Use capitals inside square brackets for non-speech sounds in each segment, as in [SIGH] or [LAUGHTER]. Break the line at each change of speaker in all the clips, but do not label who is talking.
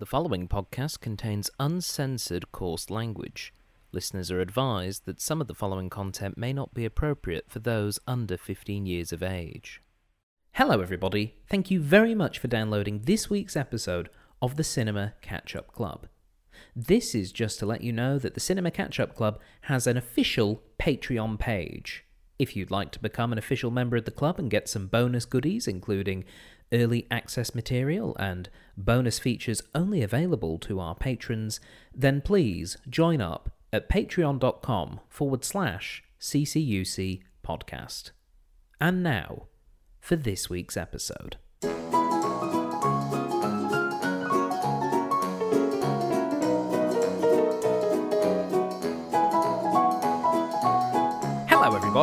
The following podcast contains uncensored coarse language. Listeners are advised that some of the following content may not be appropriate for those under 15 years of age. Hello, everybody. Thank you very much for downloading this week's episode of the Cinema Catch Up Club. This is just to let you know that the Cinema Catch Up Club has an official Patreon page. If you'd like to become an official member of the club and get some bonus goodies, including early access material and bonus features only available to our patrons, then please join up at patreon.com forward slash CCUC podcast. And now for this week's episode.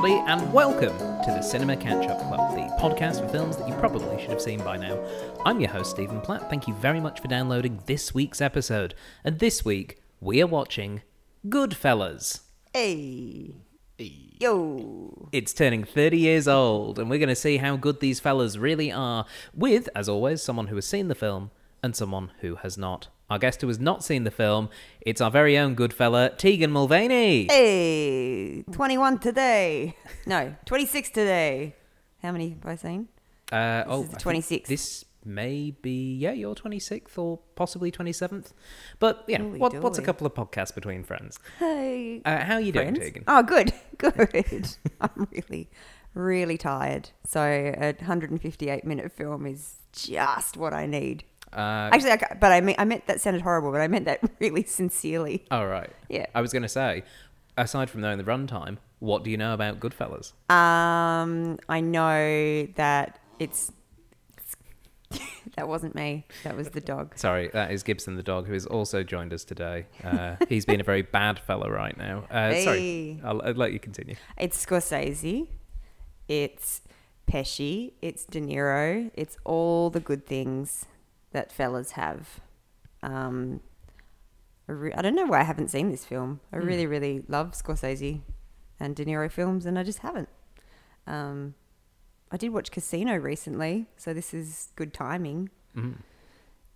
Everybody, and welcome to the Cinema Catch Up Club, the podcast for films that you probably should have seen by now. I'm your host, Stephen Platt. Thank you very much for downloading this week's episode. And this week, we are watching Goodfellas.
Hey. Yo.
It's turning 30 years old, and we're going to see how good these fellas really are, with, as always, someone who has seen the film and someone who has not. Our guest who has not seen the film, it's our very own good fella, Tegan Mulvany.
Hey. 21 today. No, 26 today. How many have I seen?
Uh, oh,
is the 26th.
This may be, yeah, your 26th or possibly 27th. But yeah, what, what's a couple of podcasts between friends?
Hey.
Uh, how are you doing,
friends.
Tegan?
Oh, good. [LAUGHS] Good. I'm really, really tired. So a 158 minute film is just what I need.
Uh,
Actually, I, ca- but I mean, I meant that sounded horrible, but I meant that [LAUGHS] really sincerely.
all right.
Yeah.
I was going to say, aside from knowing the runtime, what do you know about Goodfellas?
Um, I know that it's. [LAUGHS] that wasn't me. That was the dog.
Sorry, that is Gibson the dog, who has also joined us today. Uh, he's been a very bad fella right now. Uh, Sorry,
Hey.
I'll, I'll let you continue.
It's Scorsese. It's Pesci. It's De Niro. It's all the good things that fellas have. Um, I, re- I don't know why I haven't seen this film. I really, really love Scorsese and De Niro films, and I just haven't. Um, I did watch Casino recently, so this is good timing.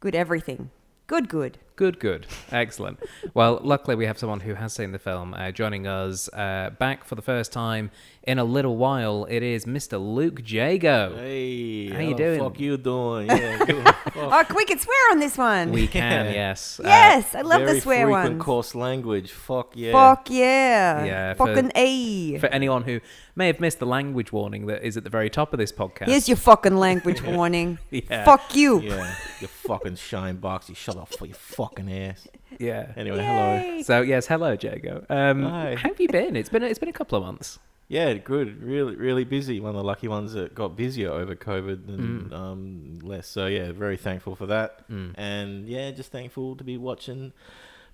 Good everything. Good, good.
Good, good. Excellent. well, luckily, we have someone who has seen the film uh, joining us uh, back for the first time in a little while. It is Mr. Luke Jago.
Hey,
How you doing?
Fuck you doing? Yeah, [LAUGHS] good.
Oh, we can swear on this one.
We can, yes. Uh,
yes, I love
Very
the swear
frequent
ones.
coarse language. Fuck yeah.
Fuck yeah.
Yeah, for-
Fucking A.
for anyone who may have missed the language warning that is at the very top of this podcast.
Here's your fucking language [LAUGHS] warning.
Yeah.
Fuck you.
Yeah, you fucking shine box. You shut up for your fucking ass.
yeah.
Anyway, hello.
So yes, hello, Jago. Um,
Hi.
How have you been? It's been it's been a couple of months.
Yeah, good. Really, really busy. One of the lucky ones that got busier over COVID
Mm.
and um, less. So yeah, very thankful for that. And yeah, just thankful to be watching.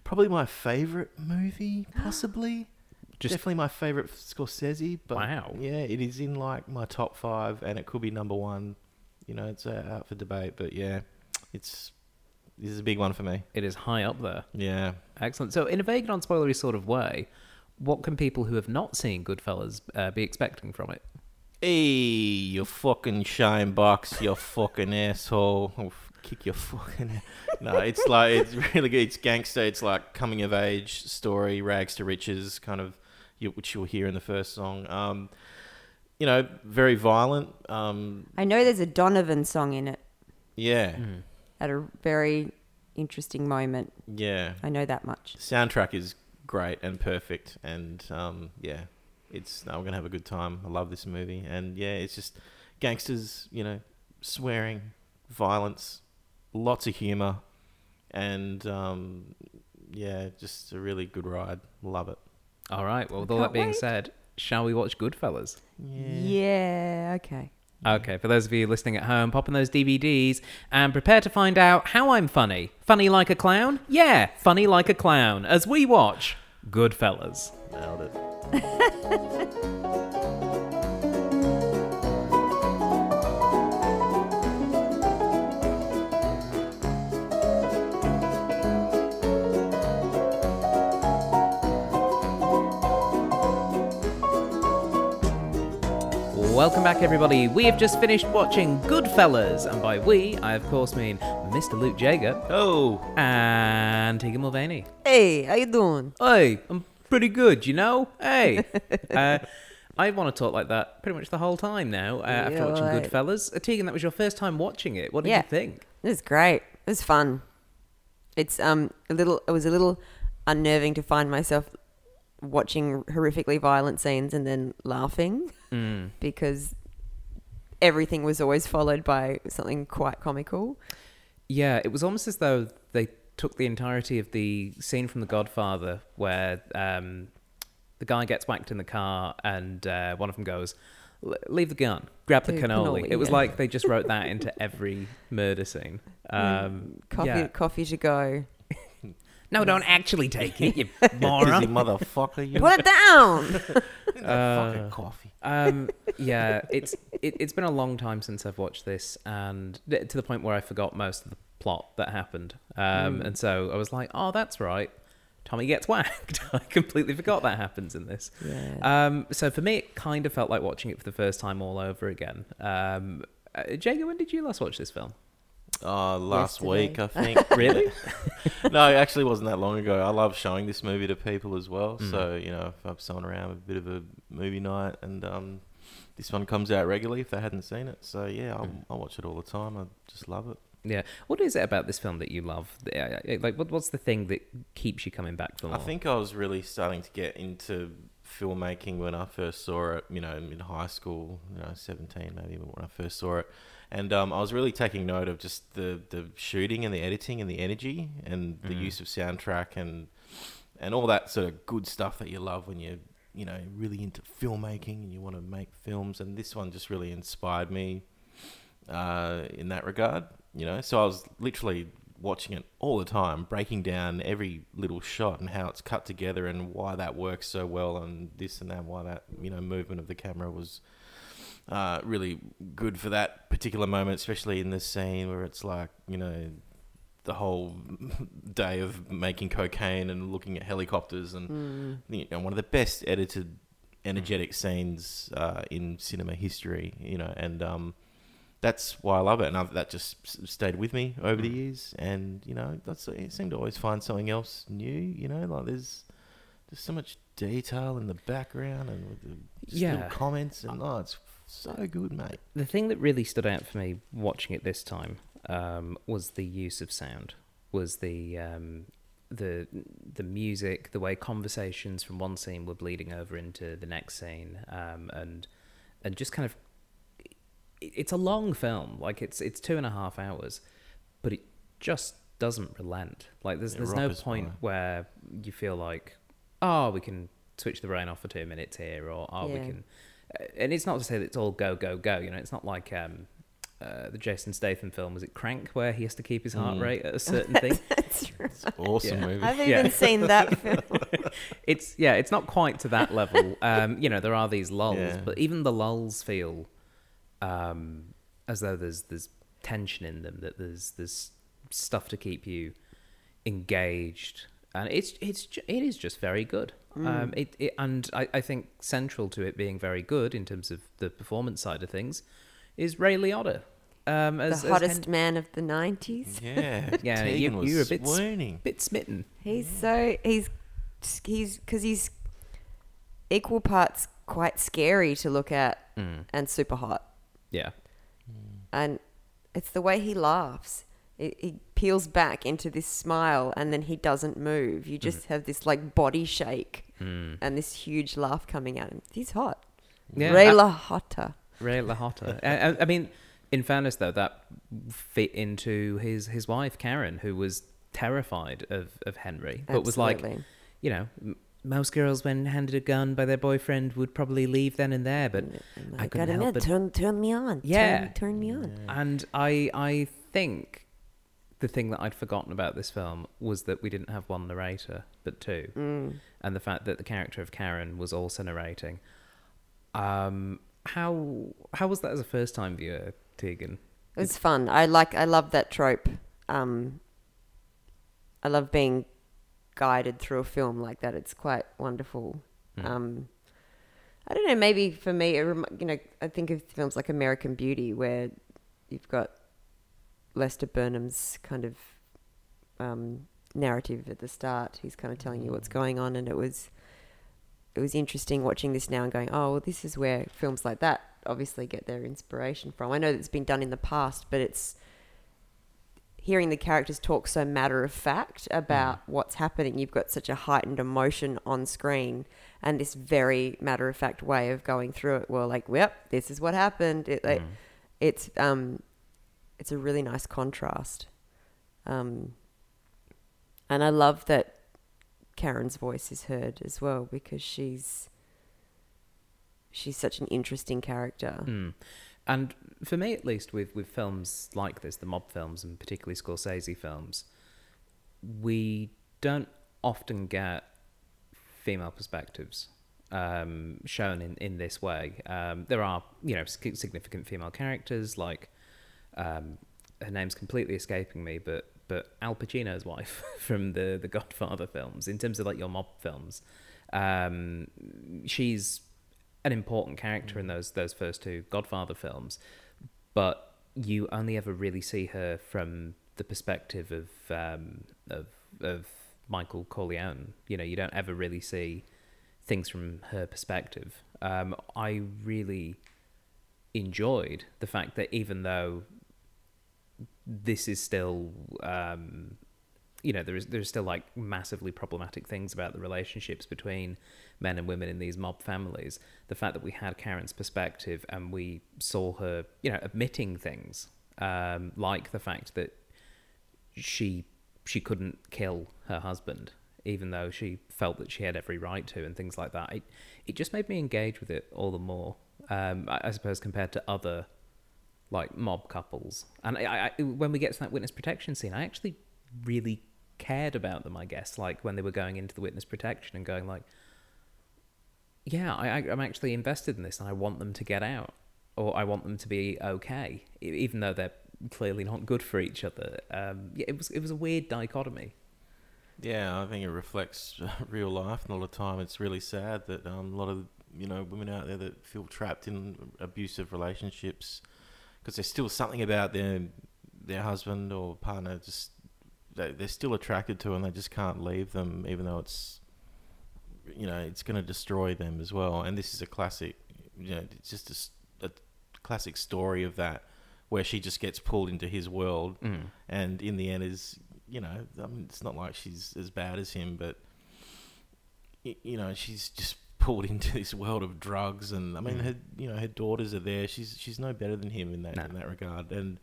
Probably my favorite movie, [GASPS] possibly.
Just-
Definitely my favorite Scorsese. But
Wow.
Yeah, it is in like my top five, and it could be number one. You know, it's uh, out for debate, but yeah, it's this is a big one for me.
It is high up there.
Yeah.
Excellent. So, in a vague, non-spoilery sort of way, what can people who have not seen Goodfellas uh, be expecting from it?
Hey, you fucking shine box, you fucking asshole. I'll f- kick your fucking ass. No, it's like, it's really good. It's gangster. It's like coming of age story, rags to riches, kind of, you, which you'll hear in the first song. Um, you know, very violent. Um,
I know there's a Donovan song in it
yeah,
at a very interesting moment.
yeah.
I know that much.
Soundtrack is great and perfect. And um, yeah, it's, no, we're going to have a good time. I love this movie. And yeah, it's just gangsters, you know, swearing, violence, lots of humor, and um, yeah, just a really good ride. Love it.
All right. Well, with all that being
wait.
said, shall we watch Goodfellas?
Yeah. yeah, okay.
Okay, for those of you listening at home, pop in those DVDs and prepare to find out how I'm funny. Funny like a clown? Yeah, funny like a clown, as we watch Goodfellas.
Nailed it. [LAUGHS]
Welcome back, everybody. We have just finished watching Goodfellas, and by we, I of course mean Mr. Luke Jago
Oh,
and Tegan Mulvany.
Hey, how you doing?
Hey, I'm pretty good, you know? Hey. [LAUGHS] uh, I want to talk like that pretty much the whole time now uh, after
Yeah,
watching
right.
Goodfellas. Uh, Tegan, that was your first time watching it. What did
Yeah.
you think?
It was great. It was fun. It's um a little. It was a little unnerving to find myself watching horrifically violent scenes and then laughing
Mm.
because everything was always followed by something quite comical.
Yeah, it was almost as though they took the entirety of the scene from The Godfather where um, the guy gets whacked in the car and uh, one of them goes, Leave the gun, grab the
The
cannoli.
cannoli,
It was
yeah.
like they just wrote that into every murder scene. [LAUGHS] Um,
Coffee,
yeah.
coffee to go.
No, don't actually take it, you [LAUGHS]
busy
moron.
motherfucker! You
Put it down. [LAUGHS]
fucking coffee.
um, yeah, it's it, it's been a long time since I've watched this, and th- to the point where I forgot most of the plot that happened. Um, And so I was like, "Oh, that's right, Tommy gets whacked." [LAUGHS] I completely forgot that happens in this.
yeah.
Um, so for me, it kind of felt like watching it for the first time all over again. Um, uh, Jago, when did you last watch this film?
Uh, last
Yesterday.
week, I think. [LAUGHS]
Really? [LAUGHS]
no, it actually wasn't that long ago. I love showing this movie to people as well.
Mm.
So you know, if I'm someone around a bit of a movie night, and um, this one comes out regularly if they hadn't seen it. So yeah,
Mm.
I'll watch it all the time. I just love it.
yeah. What is it about this film that you love? Uh, Like, what, what's the thing that keeps you coming back for more?
I think I was really starting to get into filmmaking when I first saw it. You know, in high school, you know, seventeen maybe when I first saw it, and um, I was really taking note of just the the shooting and the editing and the energy and the
Mhm.
use of soundtrack and and all that sort of good stuff that you love when you you know really into filmmaking and you want to make films. And this one just really inspired me uh, in that regard. You know, so I was literally watching it all the time, breaking down every little shot and how it's cut together and why that works so well and this and that, why that you know movement of the camera was uh, really good for that particular moment, especially in this scene where it's like you know the whole [LAUGHS] day of making cocaine and looking at helicopters and
Mm.
you know, one of the best edited, energetic scenes uh, in cinema history. You know, and um, that's why I love it, and I've, that just stayed with me over the years. And you know, that's I seem to always find something else new. You know, like there's there's so much detail in the background and with the
Yeah.
comments, and oh, it's so good, mate.
the thing that really stood out for me watching it this time um, was the use of sound. Was the um, the the music, the way conversations from one scene were bleeding over into the next scene, um, and and just kind of it's a long film, like it's it's two and a half hours, but it just doesn't relent. Like there's
It
there's no point
by.
where you feel like oh we can switch the brain off for two minutes here, or oh we can and it's not to say that it's all go go go. You know, it's not like um, uh, the Jason Statham film. Was it Crank, where he has to keep his heart
Mm.
rate at a [LAUGHS] certain thing?
That's right.
It's awesome
Yeah.
movie.
I've
Yeah.
even [LAUGHS] seen that [LAUGHS] film.
It's yeah, it's not quite to that level. Um, you know, there are these lulls,
Yeah.
but even the lulls feel um, as though there's there's tension in them. That there's there's stuff to keep you engaged, and it's it's ju- it is just very good. Um, it, it and I, I think central to it being very good in terms of the performance side of things is Ray Liotta. Um, as,
the
as
hottest
Hen-
man of the 90s.
Yeah, [LAUGHS]
Yeah, you-
was
you're a bit s-
swooning.
bit smitten.
He's so he's he's because he's equal parts quite scary to look at
Mm.
and super hot,
Yeah.
and it's the way he laughs. It, he peels back into this smile, and then he doesn't move. You just have this like body shake
Mm.
and this huge laugh coming at him. He's hot.
Yeah,
Ray
I-
LaHotta.
Ray Liotta. I, I- I mean, in fairness, though, that fit into his his wife Karen, who was terrified of of Henry, but was like, you know, m- most girls when handed a gun by their boyfriend would probably leave then and there, but
And- and
I
I
couldn't
got him
help it.
Turn, turn me on.
Yeah.
Turn, turn me on.
and I I think the thing that I'd forgotten about this film was that we didn't have one narrator but two,
Mm.
and the fact that the character of Karen was also narrating. Um, how how was that as a first time viewer, Tegan?
It was fun. I like. I love that trope. Um, I love being guided through a film like that. It's quite wonderful.
Mm.
Um, I don't know. Maybe for me, it rem- you know, I think of films like American Beauty, where you've got Lester Burnham's kind of um, narrative at the start. He's kind of telling you what's going on, and it was it was interesting watching this now and going, oh, well, this is where films like that obviously get their inspiration from. I know that it's been done in the past, but it's hearing the characters talk so matter of fact about what's happening. You've got such a heightened emotion on screen and this very matter of fact way of going through it. Well, like, yep, this is what happened. It, like, It's um, it's a really nice contrast. Um, and I love that Karen's voice is heard as well because she's she's such an interesting character.
Mm. And for me, at least, with with films like this, the mob films, and particularly Scorsese films, we don't often get female perspectives um, shown in, in this way. Um, there are, you know, significant female characters like um, her name's completely escaping me, but but Al Pacino's wife [LAUGHS] from the the Godfather films, in terms of like your mob films, um, she's an important character in those those first two Godfather films, but you only ever really see her from the perspective of um, of of Michael Corleone. You know, you don't ever really see things from her perspective. Um, I really enjoyed the fact that even though this is still um, you know there is there's still like massively problematic things about the relationships between men and women in these mob families. The fact that we had Karen's perspective and we saw her you know admitting things um, like the fact that she she couldn't kill her husband even though she felt that she had every right to and things like that. It it just made me engage with it all the more. Um, I, I suppose compared to other like mob couples. And I, I, when we get to that witness protection scene, I actually really cared about them. I guess like when they were going into the witness protection and going like, yeah, I, I'm actually invested in this, and I want them to get out, or I want them to be okay, even though they're clearly not good for each other. Um, yeah, it was it was a weird dichotomy.
Yeah, I think it reflects [LAUGHS] real life, and a lot of time it's really sad that um, a lot of you know women out there that feel trapped in abusive relationships because there's still something about their their husband or partner just they, they're still attracted to, and they just can't leave them, even though it's you know it's going to destroy them as well. And this is a classic, you know, it's just a classic story of that where she just gets pulled into his world,
Mm.
and in the end is you know I mean, it's not like she's as bad as him, but you know she's just pulled into this world of drugs, and I mean
Mm.
her you know her daughters are there. She's she's no better than him in that
No.
in that regard, and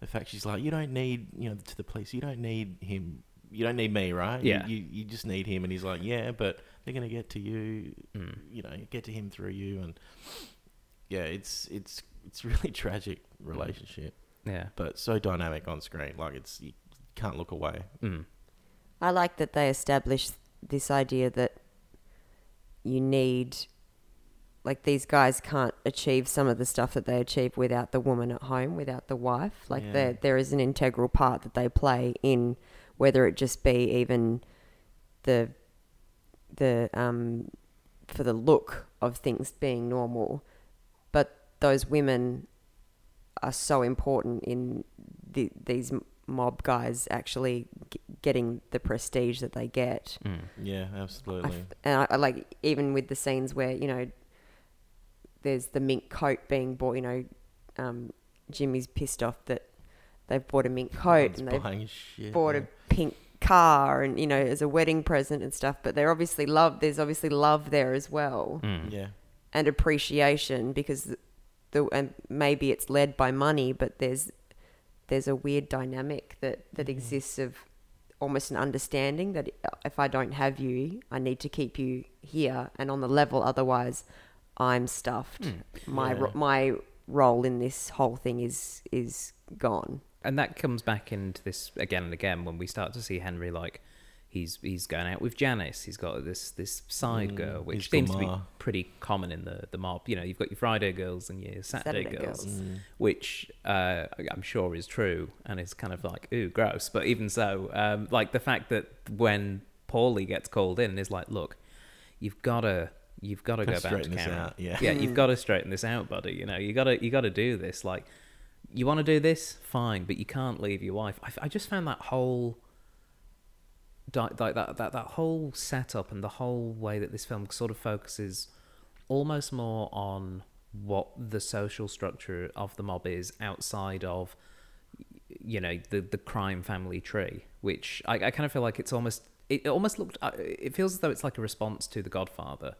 the fact she's like you don't need you know to the police you don't need him. You don't need me, right? You-
Yeah.
You, you, just need him, and he's like, yeah, but they're gonna get to you.
Mm.
You know, get to him through you, and yeah, it's it's it's really [LAUGHS] tragic relationship,
Yeah.
but so dynamic on screen. Like it's you can't look away.
Mm.
I like that they established this idea that you need, like, these guys can't achieve some of the stuff that they achieve without the woman at home, without the wife. Like,
Yeah.
there there is an integral part that they play in whether it just be even the the um for the look of things being normal, but those women are so important in the, these mob guys actually g- getting the prestige that they get.
Mm.
Yeah, absolutely.
f- and I, I like even with the scenes where you know there's the mink coat being bought. You know, um, Jimmy's pissed off that they've bought a mink coat and they've
shit,
bought
yeah.
a pink car and you know as a wedding present and stuff. But they're obviously love. There's obviously love there as well
Mm.
Yeah,
and appreciation because the, the and maybe it's led by money, but there's there's a weird dynamic that that exists of almost an understanding that if I don't have you, I need to keep you here and on the level. Otherwise, I'm stuffed.
Mm.
My
Yeah.
my role in this whole thing is is gone.
and that comes back into this again and again when we start to see Henry like he's he's going out with Janice. He's got this this side
Mm,
girl, which seems to be pretty common in the the mob. You know, you've got your Friday girls and your Saturday,
Saturday
girls,
girls.
Mm.
which uh, I'm sure is true and is kind of like ooh gross. But even so, um, like the fact that when Paulie gets called in and is like, look, you've got to. You've got to go back to
straighten this
Karen.
out, yeah.
yeah, you've
Mm.
got to straighten this out, buddy. You know, you got to you got to do this. Like, you want to do this, fine, but you can't leave your wife. I, I just found that whole di- like that, that that whole setup and the whole way that this film sort of focuses almost more on what the social structure of the mob is outside of you know the the crime family tree which i, I kind of feel like it's almost it almost looked uh, it feels as though it's like a response to the godfather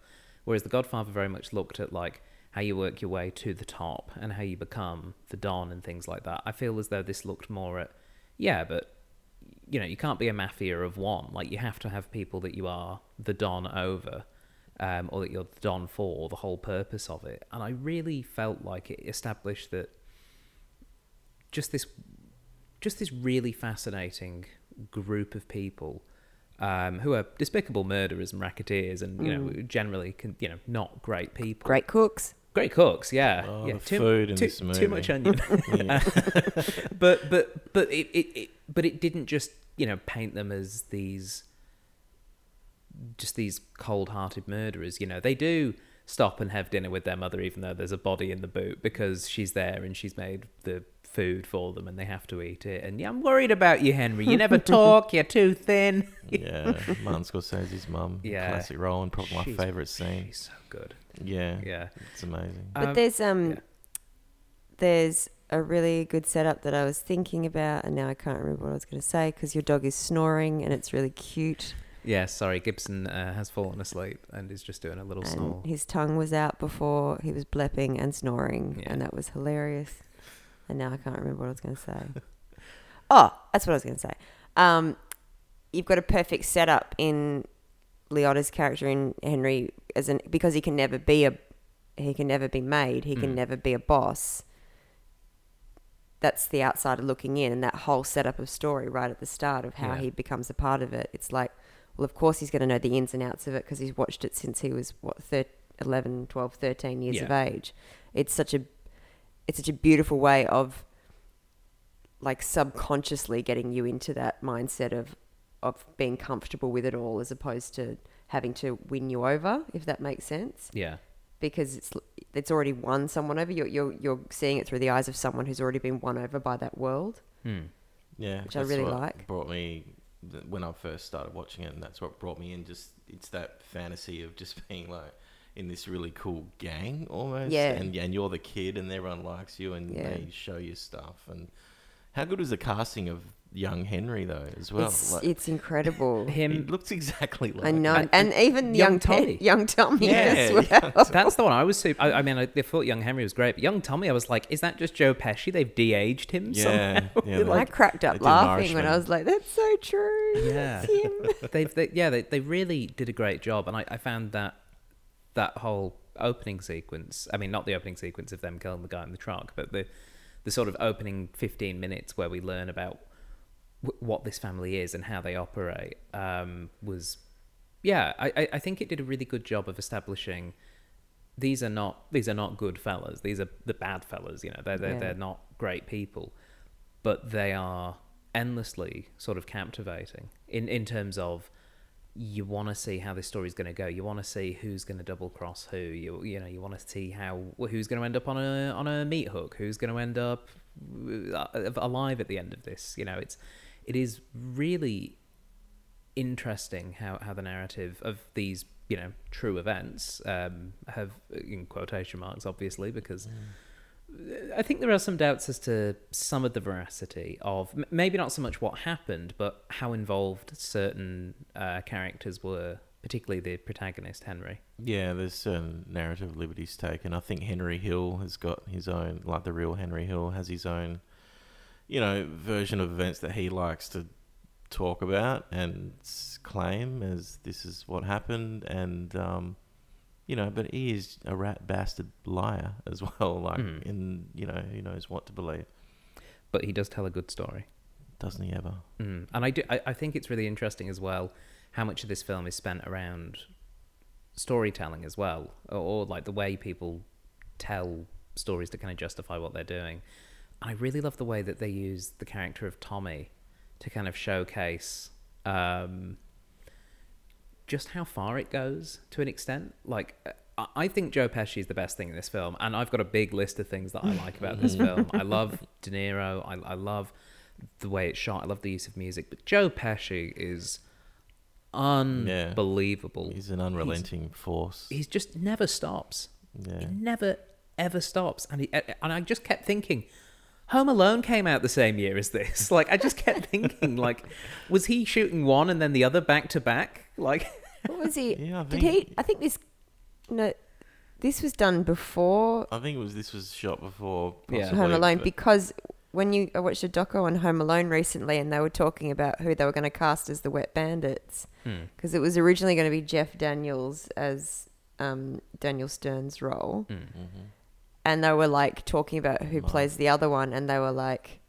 whereas the godfather very much looked at like how you work your way to the top and how you become the don and things like that. I feel as though this looked more at yeah but you know you can't be a mafia of one. Like you have to have people that you are the don over um, or that you're the don for the whole purpose of it. And i really felt like it established that just this just this really fascinating group of people um, who are despicable murderers and racketeers and you know generally can, you know not great people.
Great cooks.
Great cooks yeah.
Oh,
yeah
the food in
too,
this
too much onion. [LAUGHS] [LAUGHS] But but but it, it, it but it didn't just you know paint them as these just these cold-hearted murderers you know. They do stop and have dinner with their mother even though there's a body in the boot because she's there and she's made the food for them and they have to eat it. And yeah i'm worried about you henry. You never [LAUGHS] talk. You're too thin.
Yeah, Martin Scorsese's mum.
Yeah.
Classic role and probably my favourite scene.
she's so good
Yeah.
yeah
It's amazing.
But
Um,
there's um
yeah.
there's a really good setup that I was thinking about, and now I can't remember what I was going to say because your dog is snoring and it's really cute,
yeah sorry gibson uh, has fallen asleep and is just doing a little
and
snore
his tongue was out before he was blepping and snoring,
Yeah.
and that was hilarious. And now I can't remember what I was going to say. [LAUGHS] oh, that's what I was going to say. Um, you've got a perfect setup in Liotta's character in Henry as an because he can never be a he can never be made. He can
Mm.
never be a boss. That's the outsider looking in, and that whole setup of story right at the start of how
Yeah.
he becomes a part of it. It's like, well, of course he's going to know the ins and outs of it because he's watched it since he was what thir- 11, 12, 13 years of age. It's such a it's such a beautiful way of like subconsciously getting you into that mindset of of being comfortable with it all as opposed to having to win you over if that makes sense
yeah
because it's it's already won someone over you're you're, you're seeing it through the eyes of someone who's already been won over by that world
hmm.
Yeah,
Which I really
what
like.
Brought me when I first started watching it, and that's what brought me in. Just it's that fantasy of just [LAUGHS] being like in this really cool gang almost.
Yeah.
and and you're the kid, and everyone likes you, and
Yeah.
they show you stuff. And how good was the casting of young Henry though as well?
it's
Like,
it's incredible [LAUGHS]
he
him
looks exactly like
I know
And-
and, even
young
young
Tommy.
Tommy young Tommy
Yeah,
as well
young
That's the one I was super. I, I mean, I, I thought Young Henry was great, but Young Tommy, I was like, is that just Joe Pesci? They've de-aged him.
Yeah,
somehow?
yeah, [LAUGHS]
I cracked up laughing when I was like that's so true
Yeah.
That's him [LAUGHS]
they've, they, yeah, they, they really did a great job, and I, I found that that whole opening sequence. I mean, not the opening sequence of them killing the guy in the truck, but the the sort of opening fifteen minutes where we learn about w- what this family is and how they operate um, was, yeah, I, I- I think it did a really good job of establishing these are not these are not good fellas. These are the bad fellas. You know, they're they're,
Yeah.
they're not great people, but they are endlessly sort of captivating in in terms of you want to see how this story is going to go. You want to see who's going to double cross who. You you know you want to see how who's going to end up on a on a meat hook. Who's going to end up uh, alive at the end of this. You know, it's it is really interesting how, how the narrative of these you know true events um, have in quotation marks obviously because I think there are some doubts as to some of the veracity of maybe not so much what happened, but how involved certain uh, characters were, particularly the protagonist Henry.
Yeah, there's certain narrative liberties taken. I think Henry Hill has got his own, like the real Henry Hill has his own, you know, version of events that he likes to talk about and claim as this is what happened. And, um, you know, but he is a rat bastard liar [LAUGHS] as well. Like,
Mhm.
in, you know, who knows what to believe.
But he does tell a good story.
Doesn't he ever?
Mm. And I, do, I, I think it's really interesting as well how much of this film is spent around storytelling as well, or, or like the way people tell stories to kind of justify what they're doing. I really love the way that they use the character of Tommy to kind of showcase um, just how far it goes to an extent. Like, I- think Joe Pesci is the best thing in this film, and I've got a big list of things that I like about this [LAUGHS] film. I love De Niro. I, I love the way it's shot. I love the use of music. But Joe Pesci is unbelievable.
He's an unrelenting force.
He's just never stops.
Yeah.
He never ever stops, and he and I just kept thinking. Home Alone came out the same year as this. [LAUGHS] Like I just kept thinking, like, was he shooting one and then the other back to back? [LAUGHS] Like,
What was he? [LAUGHS]
Yeah, I
did he? I think this. No, this was done before
I think it was this was shot before
Yeah.
Home Alone
but-
because when you I watched a doco on Home Alone recently, and they were talking about who they were going to cast as the Wet Bandits
hmm.
because it was originally going to be Jeff Daniels as um, Daniel Stern's role,
Hmm.
And they were like talking about who plays the other one, and they were like.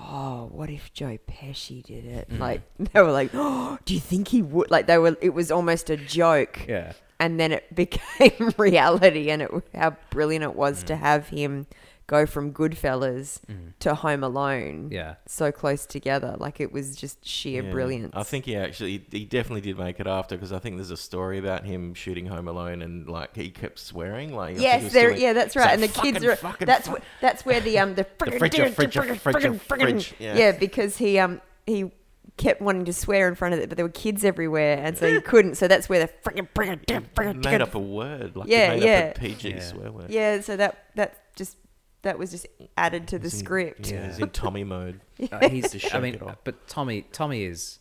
Oh, what if Joe Pesci did it?
Mm.
Like [LAUGHS] they were like, "Oh, do you think he would?" Like they were. It was almost a joke.
yeah,
and then it [LAUGHS] became reality and it, how brilliant it was to have him go from Goodfellas
Mm.
to Home Alone
yeah.
so close together. Like it was just sheer
Yeah.
brilliance.
I think he actually he definitely did make it after because I think there's a story about him shooting Home Alone and like he kept swearing like I think he
Yes, there.
doing-
Yeah, that's right.
like,
and the kids are.
fucking,
that's
fuck."
that's where the um the [LAUGHS] friggin'
fridge,
friggin'
fridge, fridge, fridge, yeah.
yeah, because he um he kept wanting to swear in front of it, but there were kids everywhere, and so he couldn't. So that's where the friggin' friggin' friggin'
made up a word like
Yeah,
made
yeah.
up a PG
Yeah.
swear word.
Yeah, so that that just that was just added to the
was in-
script.
Yeah, he's in [LAUGHS] Tommy mode.
Uh, he's.
To
I
shake
mean,
it off.
but Tommy, Tommy is,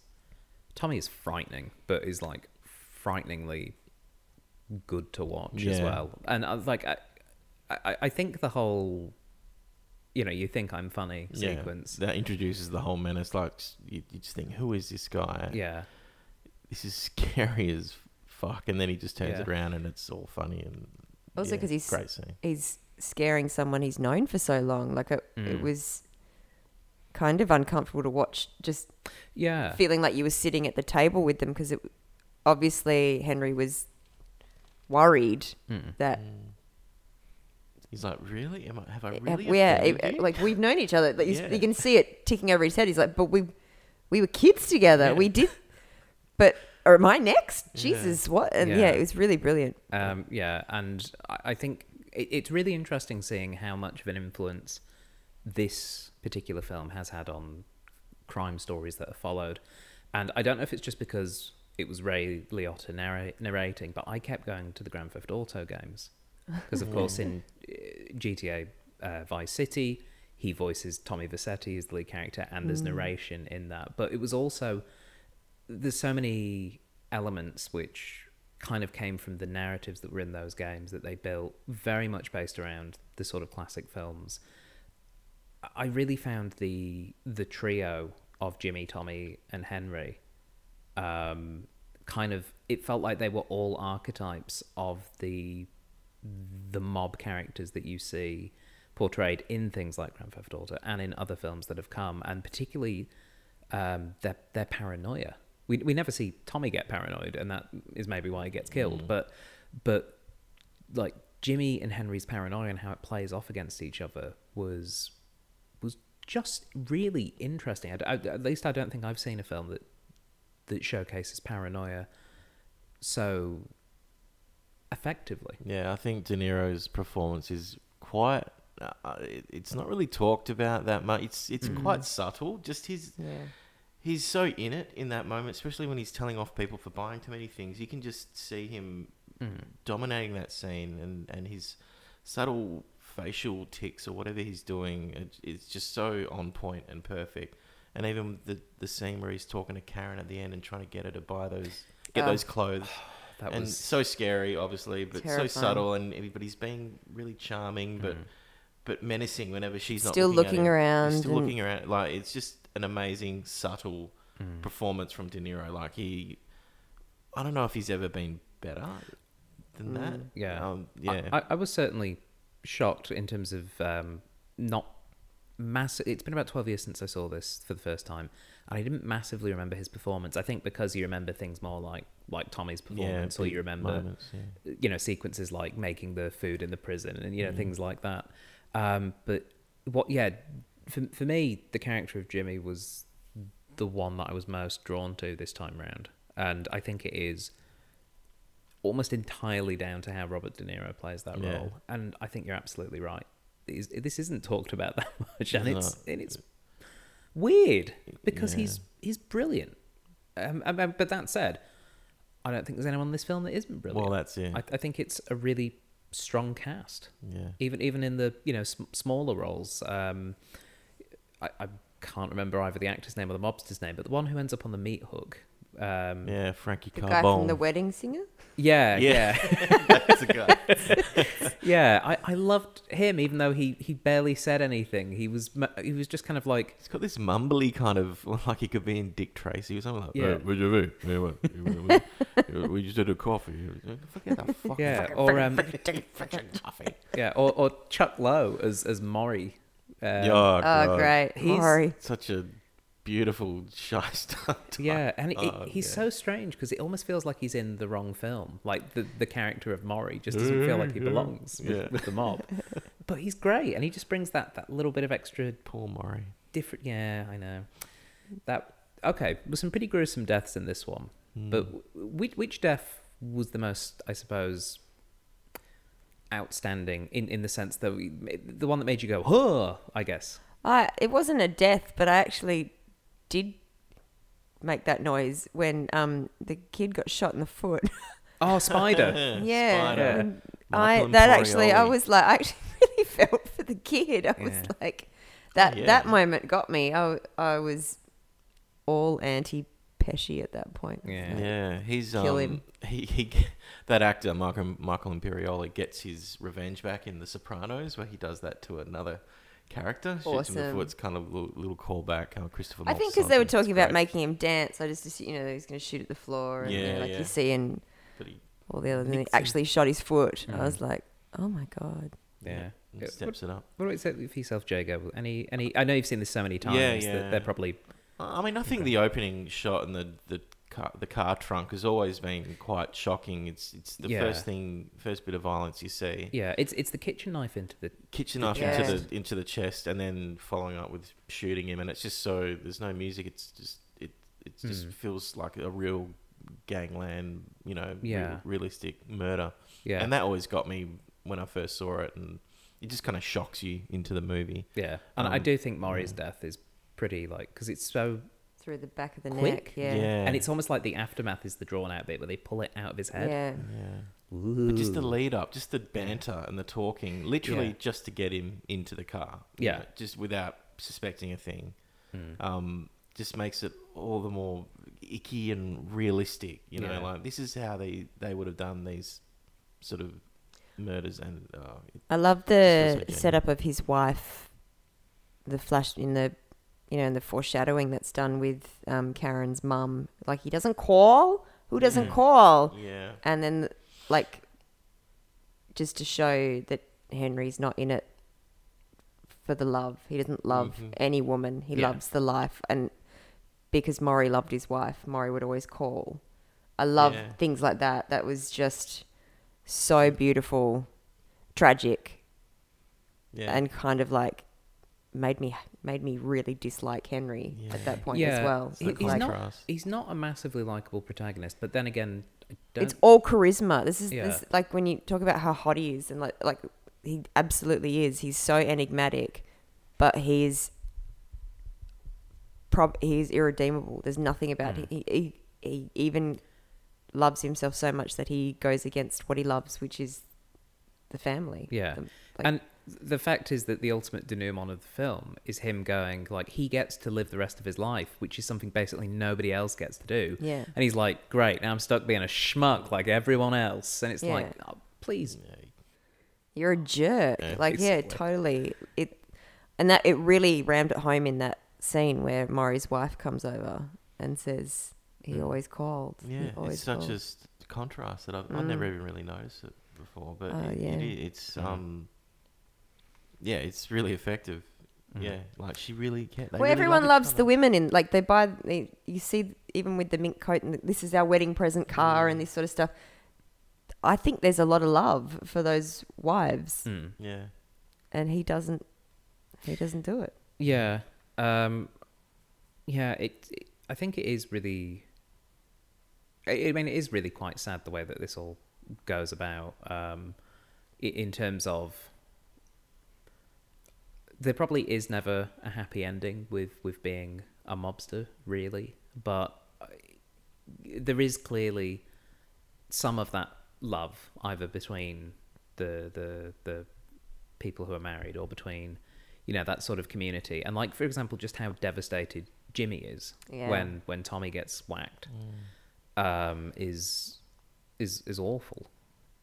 Tommy is frightening, but is like frighteningly good to watch as
Yeah.
well. And I like, I, I, I think the whole, you know, you think I'm funny
Yeah,
sequence.
that introduces the whole menace. Like you, you just think, who is this guy?
Yeah,
this is [LAUGHS] scary as fuck. And then he just turns
Yeah.
it around and it's all funny and
Also
yeah,
'cause he's-
great scene.
he's scaring someone he's known for so long. Like it, it
Mm.
was kind of uncomfortable to watch. Just
yeah,
feeling like you were sitting at the table with them because it obviously Henry was worried
Mm.
that
Mm. He's like, really? Am I? Have I
have-
really?
yeah, it- like we've known each other. Like, you-
Yeah.
You can see it ticking over his head. He's like, but we we were kids together.
Yeah.
We did, but or am I next?
Yeah.
Jesus, what? And yeah.
Yeah.
it was really brilliant.
Um, yeah, and I, I think it, it's really interesting seeing how much of an influence this particular film has had on crime stories that are followed. And I don't know if it's just because it was Ray Liotta narrate, narrating, but I kept going to the Grand Theft Auto games [LAUGHS] because, of course, in uh, GTA uh, Vice City, he voices Tommy Vercetti as the lead character, and there's narration in that. But it was also there's so many elements which kind of came from the narratives that were in those games that they built very much based around the sort of classic films i really found the the trio of jimmy tommy and henry um kind of it felt like they were all archetypes of the the mob characters that you see portrayed in things like Grand Theft Auto and in other films that have come, and particularly um, their their paranoia. We we never see Tommy get paranoid, and that is maybe why he gets killed. But but like Jimmy and Henry's paranoia and how it plays off against each other was was just really interesting. I, I- at least I don't think I've seen a film that that showcases paranoia so effectively.
Yeah, I think De Niro's performance is quite. Uh, it, it's not really talked about that much. It's it's
Mm.
quite subtle. Just his
Yeah.
He's so in it in that moment, especially when he's telling off people for buying too many things. You can just see him
Mm.
dominating that scene, and and his subtle facial ticks or whatever he's doing it, it's just so on point and perfect. And even the the scene where he's talking to Karen at the end and trying to get her to buy those get
Oh.
those clothes. [SIGHS]
That
and
was
so scary, obviously, but
Terrifying.
so subtle, and but he's being really charming, but
Mm.
but menacing whenever she's not
Still
looking,
looking around
still
and-
looking around. Like it's just an amazing, subtle
Mm.
performance from De Niro. Like he, I don't know if he's ever been better than that.
Mm.
Yeah.
um, yeah.
I, I, was certainly shocked in terms of um, not massive. It's been about twelve years since I saw this for the first time, and I didn't massively remember his performance. I think because you remember things more like like Tommy's performance, or you remember
moments, yeah.
you know sequences like making the food in the prison and you know
Mm.
things like that. Um, but what? Yeah, for for me, the character of Jimmy was the one that I was most drawn to this time round, and I think it is almost entirely down to how Robert De Niro plays that
Yeah.
role, and I think you're absolutely right. This isn't talked about [LAUGHS] that much, and
It's
it's and it's weird because
Yeah.
he's he's brilliant. Um, but that said, I don't think there's anyone in this film that isn't brilliant.
Well, that's it.
I, I think it's a really strong cast
yeah.
even even in the you know sm- smaller roles. Um, I, I can't remember either the actor's name or the mobster's name, but the one who ends up on the meat hook. Um,
Yeah, Frankie
The
Carbone.
guy from The Wedding Singer?
yeah, yeah,
Yeah. [LAUGHS] That's a guy. [LAUGHS]
yeah. I, I loved him, even though he, he barely said anything. He was he was just kind of like
He's got this mumbly kind of [LAUGHS] like he could be in Dick Tracy or something like.
Yeah.
"Uh, What'd you do? Yeah, what? we, we- we just did a coffee. Forget the fuck.
yeah, or um,
coffee.
yeah, or, or Chuck Low as as Morrie. Um,
oh,
Oh,
God.
great.
He's-
Morrie.
Such a beautiful [LAUGHS] shy stunt.
Yeah, [LAUGHS] and it,
Oh,
he's
yeah.
so strange because it almost feels like he's in the wrong film. Like the, the character of Morrie just doesn't feel like he belongs with,
Yeah.
with the mob. [LAUGHS] But he's great, and he just brings that, that little bit of extra
Paul Murray.
different. Yeah, I know. That okay. There's some pretty gruesome deaths in this one,
Hmm.
but which which death was the most, I suppose, outstanding in in the sense that we, the one that made you go, huh? I guess.
I it wasn't a death, but I actually did make that noise when um the kid got shot in the foot. [LAUGHS]
Oh, Spider. [LAUGHS]
yeah.
Spider.
I that actually I was like I actually [LAUGHS] really felt for the kid. I was like that
Yeah.
that moment got me. I I was all anti Pesci at that point.
Yeah.
Yeah, he's
Kill
um,
him.
He, he [LAUGHS] that actor Michael Michael Imperioli gets his revenge back in The Sopranos, where he does that to another character. Shoots him in the
Awesome.
foot. It's kind of a little, little callback. Uh, Christopher.
I think because they were talking about making him dance, I just assumed, you know he's going to shoot at the floor, and you know,
Yeah,
like
yeah.
you see in
But he,
all the other. And then he
Nicks him.
actually shot his foot. I
Mm.
was like, oh my god.
Yeah.
he
Yeah,
steps it up.
What about you for yourself, Jago? Any, any? I know you've seen this so many times
Yeah,
that
yeah.
they're probably
I mean, I think the opening shot and the the car, the car trunk has always been quite shocking. It's it's the
Yeah.
first thing, first bit of violence you see.
yeah. It's it's the kitchen knife into the
Kitchen knife
chest.
into the into the chest, and then following up with shooting him, and it's just so there's no music. It's just it it just
Mm.
feels like a real gangland, you know,
Yeah.
realistic murder.
yeah
And that always got me when I first saw it, and it just kind of shocks you into the movie.
yeah. And I
Um,
do think Morrie's
yeah.
death is pretty like because it's so
Through the back of the
Quick.
neck. Yeah.
and it's almost like the aftermath is the drawn out bit where they pull it out of his head.
Yeah.
yeah.
Ooh.
But just the lead up, just the banter and the talking, literally
Yeah.
just to get him into the car.
Yeah.
know, just without suspecting a thing.
Mm.
Um, just makes it all the more icky and realistic. You know,
Yeah.
like this is how they, they would have done these sort of murders. And uh,
I love the setup of his wife, the flash in the, you know, and the foreshadowing that's done with um, Karen's mum. Like he doesn't call. Who doesn't
Yeah.
call?
yeah,
And then, like, just to show that Henry's not in it for the love. He doesn't love
Mhm.
any woman. He
Yeah.
loves the life. And because Morrie loved his wife, Morrie would always call. I love
Yeah.
things like that. That was just so beautiful, tragic,
yeah,
and kind of like made me made me really dislike Henry
Yeah.
at that point
Yeah.
as well.
He- he's not he's not a massively likable protagonist, but then again, I don't.
It's all charisma. This is
Yeah.
this like when you talk about how hot he is, and like like he absolutely is. He's so enigmatic, but he's prob he's irredeemable. There's nothing about
Mm.
he, he he even loves himself so much that he goes against what he loves, which is the family.
Yeah.
The- like-
and the fact is that the ultimate denouement of the film is him going like he gets to live the rest of his life, which is something basically nobody else gets to do.
yeah.
And he's like, "Great, now I'm stuck being a schmuck like everyone else." And it's
Yeah.
like, oh, "Please,
You're a jerk.
Yeah,
like, yeah,
basically.
totally. It and that it really rammed it home in that scene where Morrie's wife comes over and says he
Mm.
always called.
Yeah.
always
It's such
called.
a s- contrast that I've, I've never
Mm.
even really noticed it before, but
Oh,
it,
yeah.
it, it's
Mm.
um, yeah, it's really effective.
Mhm.
Yeah, like she really can't.
well, everyone loves the women in like they buy. They, you see, even with the mink coat and the, this is our wedding present car and
Mm.
this sort of stuff. I think there's a lot of love for those wives,
Hmm.
Yeah,
and he doesn't. He doesn't do it.
Yeah. Um, yeah, it, it- I think it is really. I I mean, it is really quite sad the way that this all goes about um, in terms of there probably is never a happy ending with with being a mobster, really, but there is clearly some of that love either between the the the people who are married or between you know that sort of community. And like for example just how devastated jimmy is
Yeah.
when when tommy gets whacked um is is is awful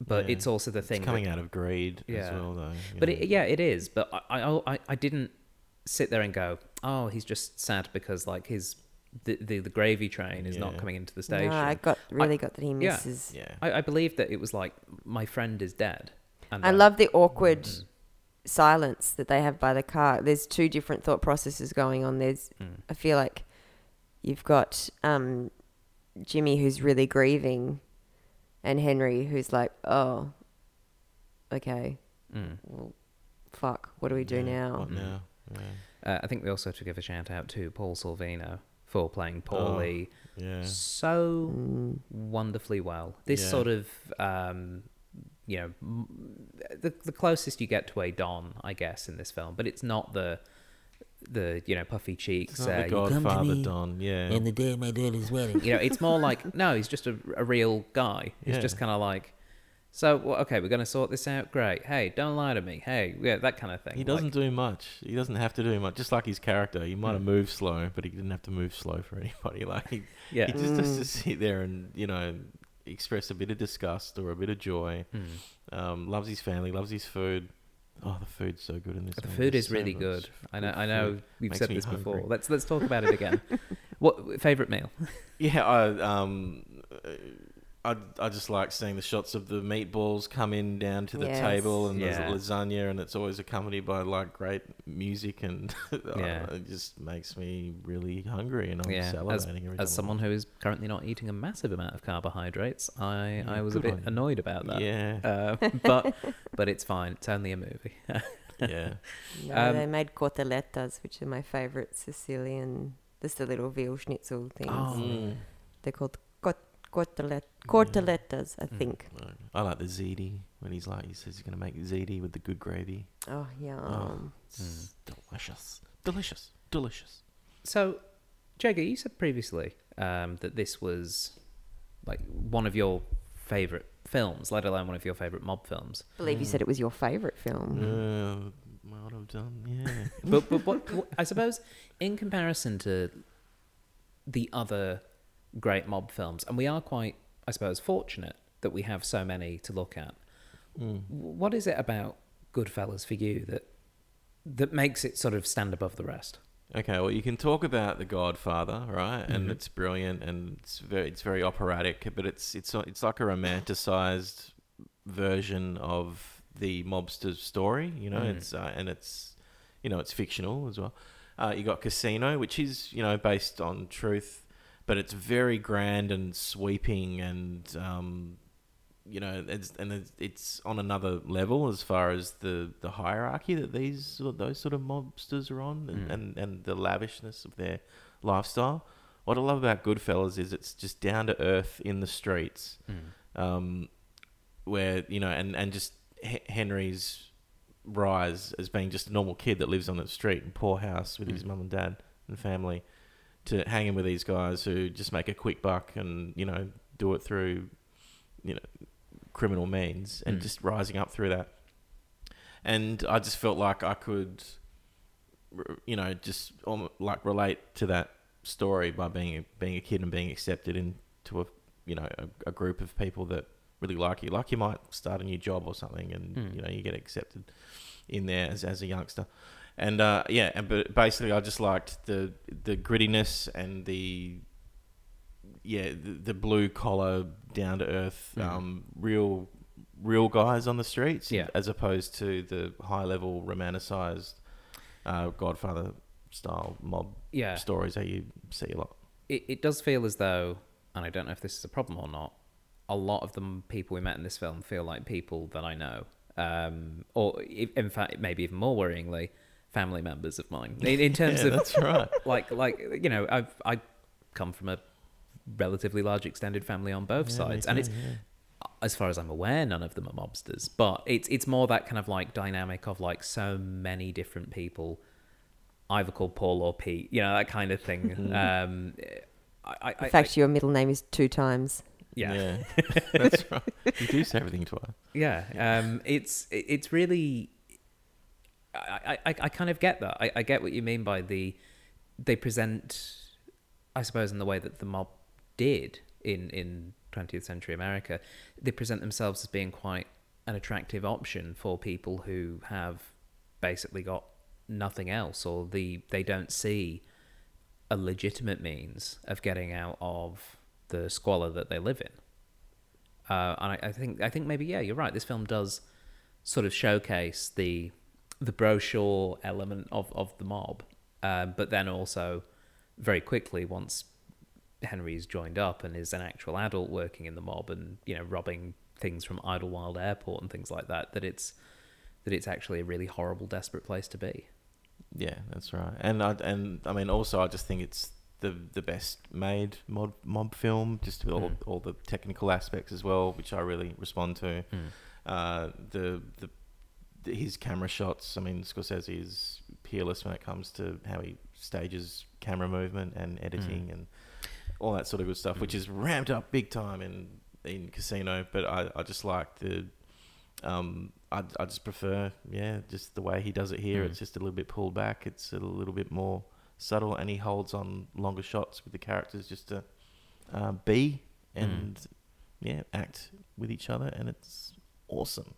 but
Yeah.
it's also the thing
It's
that-
coming out of greed as
Yeah.
well, though.
but it, yeah it is but I, I i i didn't sit there and go oh he's just sad because like his the the, the gravy train is not coming into the station
No, I got really got that he misses.
yeah.
I, I believe that it was like my friend is dead and
I
then-
love the awkward
Mm.
silence that they have by the car. There's two different thought processes going on. There's,
Mm.
I feel like you've got um, Jimmy who's really grieving, and Henry who's like, oh, okay,
Mm.
well, fuck, what do we do
Yeah,
now?
What
Mm.
now? Yeah.
Uh, I think we also have to give a shout out to Paul Sorvino for playing
Oh,
Paulie
Yeah.
so
Mm.
wonderfully well. This
Yeah.
sort of, um, you know, m- the the closest you get to a Don, I guess, in this film, but it's not the the you know puffy cheeks.
It's not
uh,
the
you
come to
Godfather Don. Yeah.
And the day of my daughter's wedding.
you know, it's more like [LAUGHS] no, he's just a, a real guy. He's
Yeah.
just kind of like, so well, okay, we're gonna sort this out. Great. Hey, don't lie to me. Hey, yeah, that kind of thing.
he doesn't do much. He doesn't have to do much. Just like his character, he might have
Mm.
moved slow, but he didn't have to move slow for [LAUGHS] anybody. Like he,
yeah.
he just has
Mm.
to sit there and you know express a bit of disgust or a bit of joy.
Mm.
Um, loves his family, loves his food. Oh, the food's so good in this.
The food is really good. I know. I know. We've said
me
this before. Let's let's talk about it again. [LAUGHS] what favorite meal?
Yeah, I um, I I just like seeing the shots of the meatballs come in down to the
Yes.
table and
Yeah.
the lasagna, and it's always accompanied by like great music, and [LAUGHS]
Yeah.
it just makes me really hungry, and I'm
yeah. As,
salivating every
as someone who is currently not eating a massive amount of carbohydrates, I
Yeah,
I was a bit annoyed about that.
Yeah,
Uh, [LAUGHS] but but it's fine. It's only a movie. [LAUGHS]
yeah.
No,
Um,
they made cortaletas, which are my favorite Sicilian. Just the little veal schnitzel things.
Oh.
Mm.
They're called cort- cortalet- cortaletas, I
Mm.
think.
No, I like the ziti when he's like he says he's gonna make ziti with the good gravy.
Oh, yeah.
Oh, it's delicious, delicious, delicious.
So, Jago, you said previously um, that this was like one of your favorite films, let alone one of your favorite mob films.
I believe you said it was your favorite film.
Uh, what I've done, yeah.
but but what, what I suppose in comparison to the other great mob films, and we are quite, I suppose, fortunate that we have so many to look at.
Mm.
What is it about Goodfellas for you that that makes it sort of stand above the rest?
Okay, well, you can talk about The Godfather, right? And
Mhm.
it's brilliant and it's very it's very operatic, but it's it's it's like a romanticized version of the mobster's story, you know.
Mm.
It's uh, and it's you know it's fictional as well. Uh, you got Casino, which is you know based on truth, but it's very grand and sweeping and um, you know it's and it's, it's on another level as far as the the hierarchy that these those sort of mobsters are on and,
Mm.
and and the lavishness of their lifestyle. What I love about Goodfellas is it's just down to earth in the streets, um, where you know, and and just H- Henry's rise as being just a normal kid that lives on the street in poor house with his
Mm.
mum and dad and family, to hanging with these guys who just make a quick buck and you know do it through, you know, criminal means and
Mm.
just rising up through that. And I just felt like I could, you know, just like relate to that story by being a, being a kid and being accepted into a you know a, a group of people that really like you. Like you might start a new job or something, and
Mm.
you know you get accepted in there as as a youngster. And uh, yeah, and but basically I just liked the the grittiness and the yeah the, the blue collar down to earth
Mhm.
um, real real guys on the streets
Yeah.
as opposed to the high level romanticized uh, Godfather style mob
Yeah,
stories that you see a lot.
it, it does feel as though, and I don't know if this is a problem or not, a lot of the people we met in this film feel like people that I know. Um, or in fact, maybe even more worryingly, family members of mine. [LAUGHS] In, in terms
yeah,
of
that's right. [LAUGHS]
like, like you know, I've I come from a relatively large extended family on both
Yeah,
sides, and
too,
it's
yeah.
as far as I'm aware, none of them are mobsters. But it's it's more that kind of like dynamic of like so many different people, either called Paul or Pete, you know, that kind of thing. [LAUGHS] um, I, I,
In
I-
fact, your middle name is two times.
yeah, yeah.
that's right. You do say everything twice.
yeah. Um, it's it's really, I, I, I kind of get that. I, I get what you mean by the, they present, I suppose, in the way that the mob did in in 20th century America, they present themselves as being quite an attractive option for people who have basically got nothing else, or the they don't see a legitimate means of getting out of the squalor that they live in. Uh, and I, I think I think maybe yeah, you're right. This film does sort of showcase the the brochure element of of the mob, uh, but then also very quickly once Henry's joined up and is an actual adult working in the mob and you know robbing things from Idlewild Airport and things like that, that it's that it's actually a really horrible, desperate place to be.
Yeah, that's right. And I and I mean also I just think it's the the best made mob mob film, just all
Mm.
all the technical aspects as well, which I really respond to. Uh, the, the the his camera shots. I mean, Scorsese is peerless when it comes to how he stages camera movement and editing and all that sort of good stuff, which is ramped up big time in in Casino. But I, I just like the um, I, I just prefer, yeah, just the way he does it here.
Mm.
It's just a little bit pulled back. It's a little bit more subtle, and he holds on longer shots with the characters just to uh, be and yeah, act with each other, and it's awesome.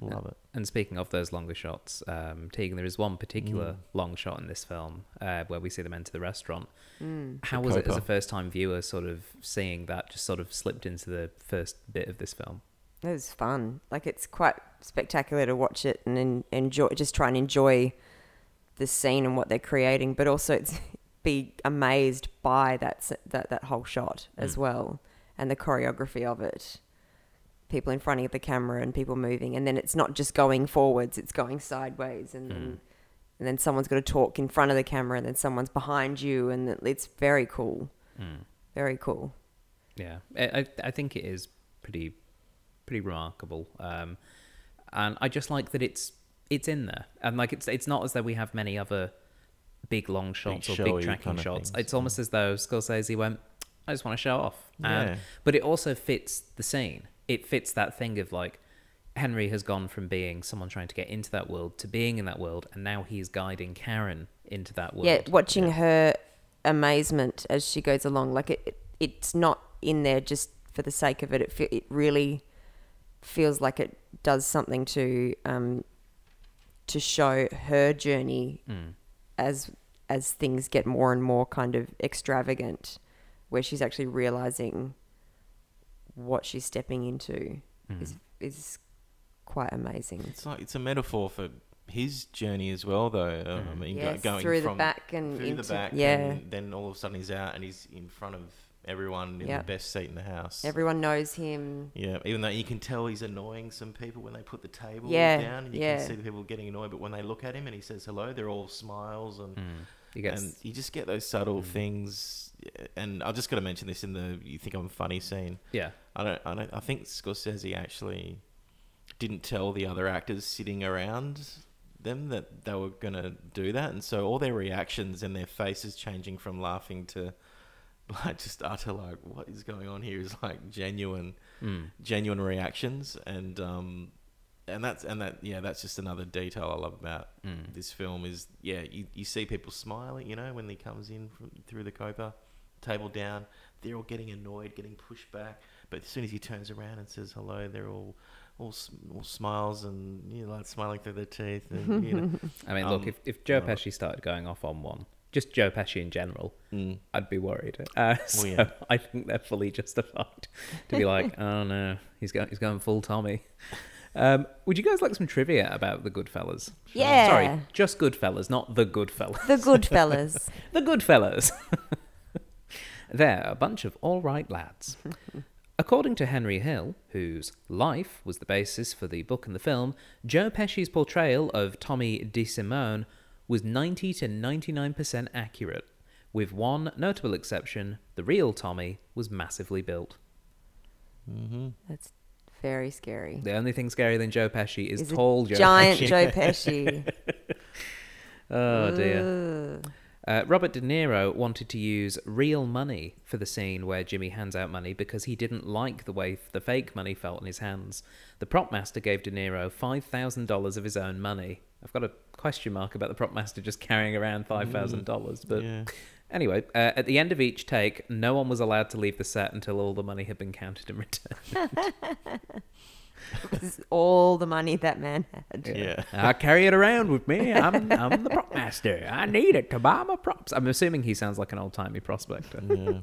Love it.
And speaking of those longer shots, um, Tegan, there is one particular
Mm.
long shot in this film uh, where we see them enter the restaurant.
Mm.
How was it as a first time viewer, sort of seeing that just sort of slipped into the first bit of this film?
It was fun. Like it's quite spectacular to watch it and en- enjoy. Just try and enjoy the scene and what they're creating, but also it's [LAUGHS] be amazed by that that that whole shot as
Mm.
well and the choreography of it. People in front of the camera and people moving, and then it's not just going forwards; it's going sideways, and then
Mm.
and then someone's got to talk in front of the camera, and then someone's behind you, and it's very cool,
Mm.
very cool.
Yeah, I, I I think it is pretty pretty remarkable, um, and I just like that it's it's in there, and like it's it's not as though we have many other big long shots or big tracking
kind of
shots.
things,
It's almost as though Scorsese went, I just want to show off,
Yeah.
but it also fits the scene. It fits that thing of like Henry has gone from being someone trying to get into that world to being in that world, and now he's guiding Karen into that world.
Yeah, watching
Yeah.
her amazement as she goes along, like it, it, it's not in there just for the sake of it. It fe- it really feels like it does something to um, to show her journey
Mm.
as as things get more and more kind of extravagant, where she's actually realizing what she's stepping into
Mm.
is is quite amazing.
It's like it's a metaphor for his journey as well, though. Um, I
Mm.
mean,
Yes,
going
through
from
the back and
through
into
the back,
yeah.
and then all of a sudden he's out and he's in front of everyone in
Yeah.
the best seat in the house.
Everyone knows him.
Yeah, even though you can tell he's annoying some people when they put the table
Yeah,
down, and you
yeah.
can see the people getting annoyed. But when they look at him and he says hello, they're all smiles and
Mm. You get
and you just get those subtle
Mm.
things. And I'm just got to mention this in the "you think I'm funny" scene.
yeah.
I don't, I don't. I think Scorsese actually didn't tell the other actors sitting around them that they were gonna do that, and so all their reactions and their faces changing from laughing to [LAUGHS] like just utter like what is going on here is like genuine,
Mm.
genuine reactions, and um, and that's and that yeah, that's just another detail I love about
Mm.
this film is yeah, you, you see people smiling, you know, when he comes in from, through the copa, table down, they're all getting annoyed, getting pushed back. But as soon as he turns around and says hello, they're all all, all smiles and you know, like smiling through their teeth. And, you know, [LAUGHS]
I mean, look,
Um,
if, if Joe. Pesci started going off on one, just Joe Pesci in general,
mm,
I'd be worried. Uh, [LAUGHS] so
yeah.
I think they're fully justified [LAUGHS] to be like, oh no, he's going, he's going full Tommy. Um, would you guys like some trivia about the Goodfellas?
Yeah.
Sorry, just Goodfellas, not the Goodfellas.
The Goodfellas. [LAUGHS]
the Goodfellas. [LAUGHS] They're a bunch of all right lads. [LAUGHS] According to Henry Hill, whose life was the basis for the book and the film, Joe Pesci's portrayal of Tommy DeSimone was 90 to 99% accurate, with one notable exception the real Tommy was massively built.
Mm-hmm.
That's Very scary.
The only thing scarier than Joe Pesci is,
Is
tall Joe
Giant
Pesci.
Joe Pesci. [LAUGHS]
Oh dear. Uh, Robert De Niro wanted to use real money for the scene where Jimmy hands out money because he didn't like the way the fake money felt in his hands. The prop master gave De Niro $5,000 of his own money. I've got a question mark about the prop master just carrying around $5,000, but
yeah.
Anyway, uh, at the end of each take, no one was allowed to leave the set until all the money had been counted and returned. [LAUGHS]
This is all the money that man had.
Yeah.
I [LAUGHS] carry it around with me. I'm, [LAUGHS] I'm the prop master. I need it to buy my props. I'm assuming he sounds like an old timey prospector.
yeah.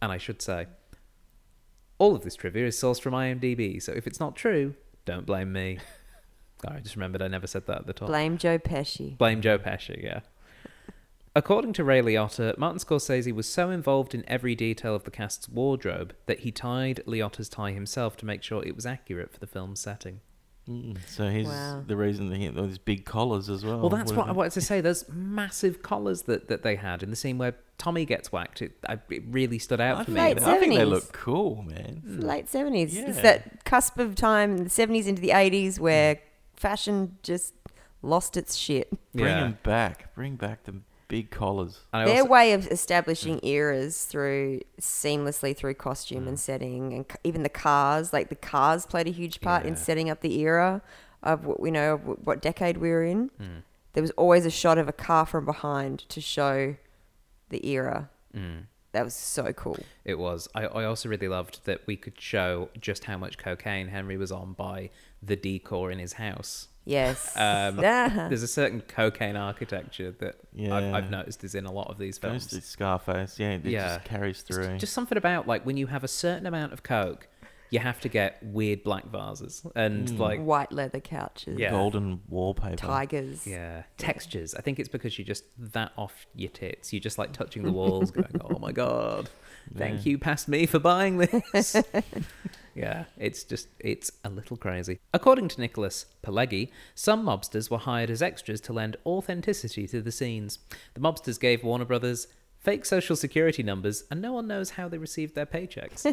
And I should say, all of this trivia is sourced from IMDb, so if it's not true, don't blame me. Oh, I just remembered I never said that at the top.
Blame Joe Pesci.
Blame Joe Pesci, yeah. According to Ray Liotta, Martin Scorsese was so involved in every detail of the cast's wardrobe that he tied Liotta's tie himself to make sure it was accurate for the film's setting.
Mm, So he's
Wow.
the reason that he had those big collars as well.
Well, that's what I
wouldn't
wanted to say. Those massive collars that, that they had in the scene where Tommy gets whacked, it, I, it really stood out
I
for me.
Late
I think they look cool, man.
Late 70s. It's that cusp of time, the 70s into the 80s, where fashion just lost its shit.
Bring
Yeah.
them back. Bring back the big collars.
And I
Their
also-
way of establishing eras through seamlessly through costume and setting, and c- even the cars, like the cars played a huge part in
Yeah.
setting up the era of what we know of wh- what decade we were in.
Mm,
There was always a shot of a car from behind to show the era.
mm.
That was so cool.
It was. I, I also really loved that we could show just how much cocaine Henry was on by the decor in his house.
Yes.
Um. [LAUGHS] There's a certain cocaine architecture that I've, I've noticed is in a lot of these films.
to Scarface. Yeah, it
Yeah.
just carries
Just-
through.
Just something about like when you have a certain amount of coke, you have to get weird black vases and
Mm.
like
White leather couches.
Yeah.
Golden wallpaper.
Tigers.
yeah textures. I think it's because you're just that off your tits. You're just like touching the [LAUGHS] walls, going, "Oh my god, thank
Yeah.
you, past me for buying this." [LAUGHS] [LAUGHS] yeah, it's just it's a little crazy. According to Nicholas Pileggi, some mobsters were hired as extras to lend authenticity to the scenes. The mobsters gave Warner Brothers fake social security numbers, and no one knows how they received their paychecks.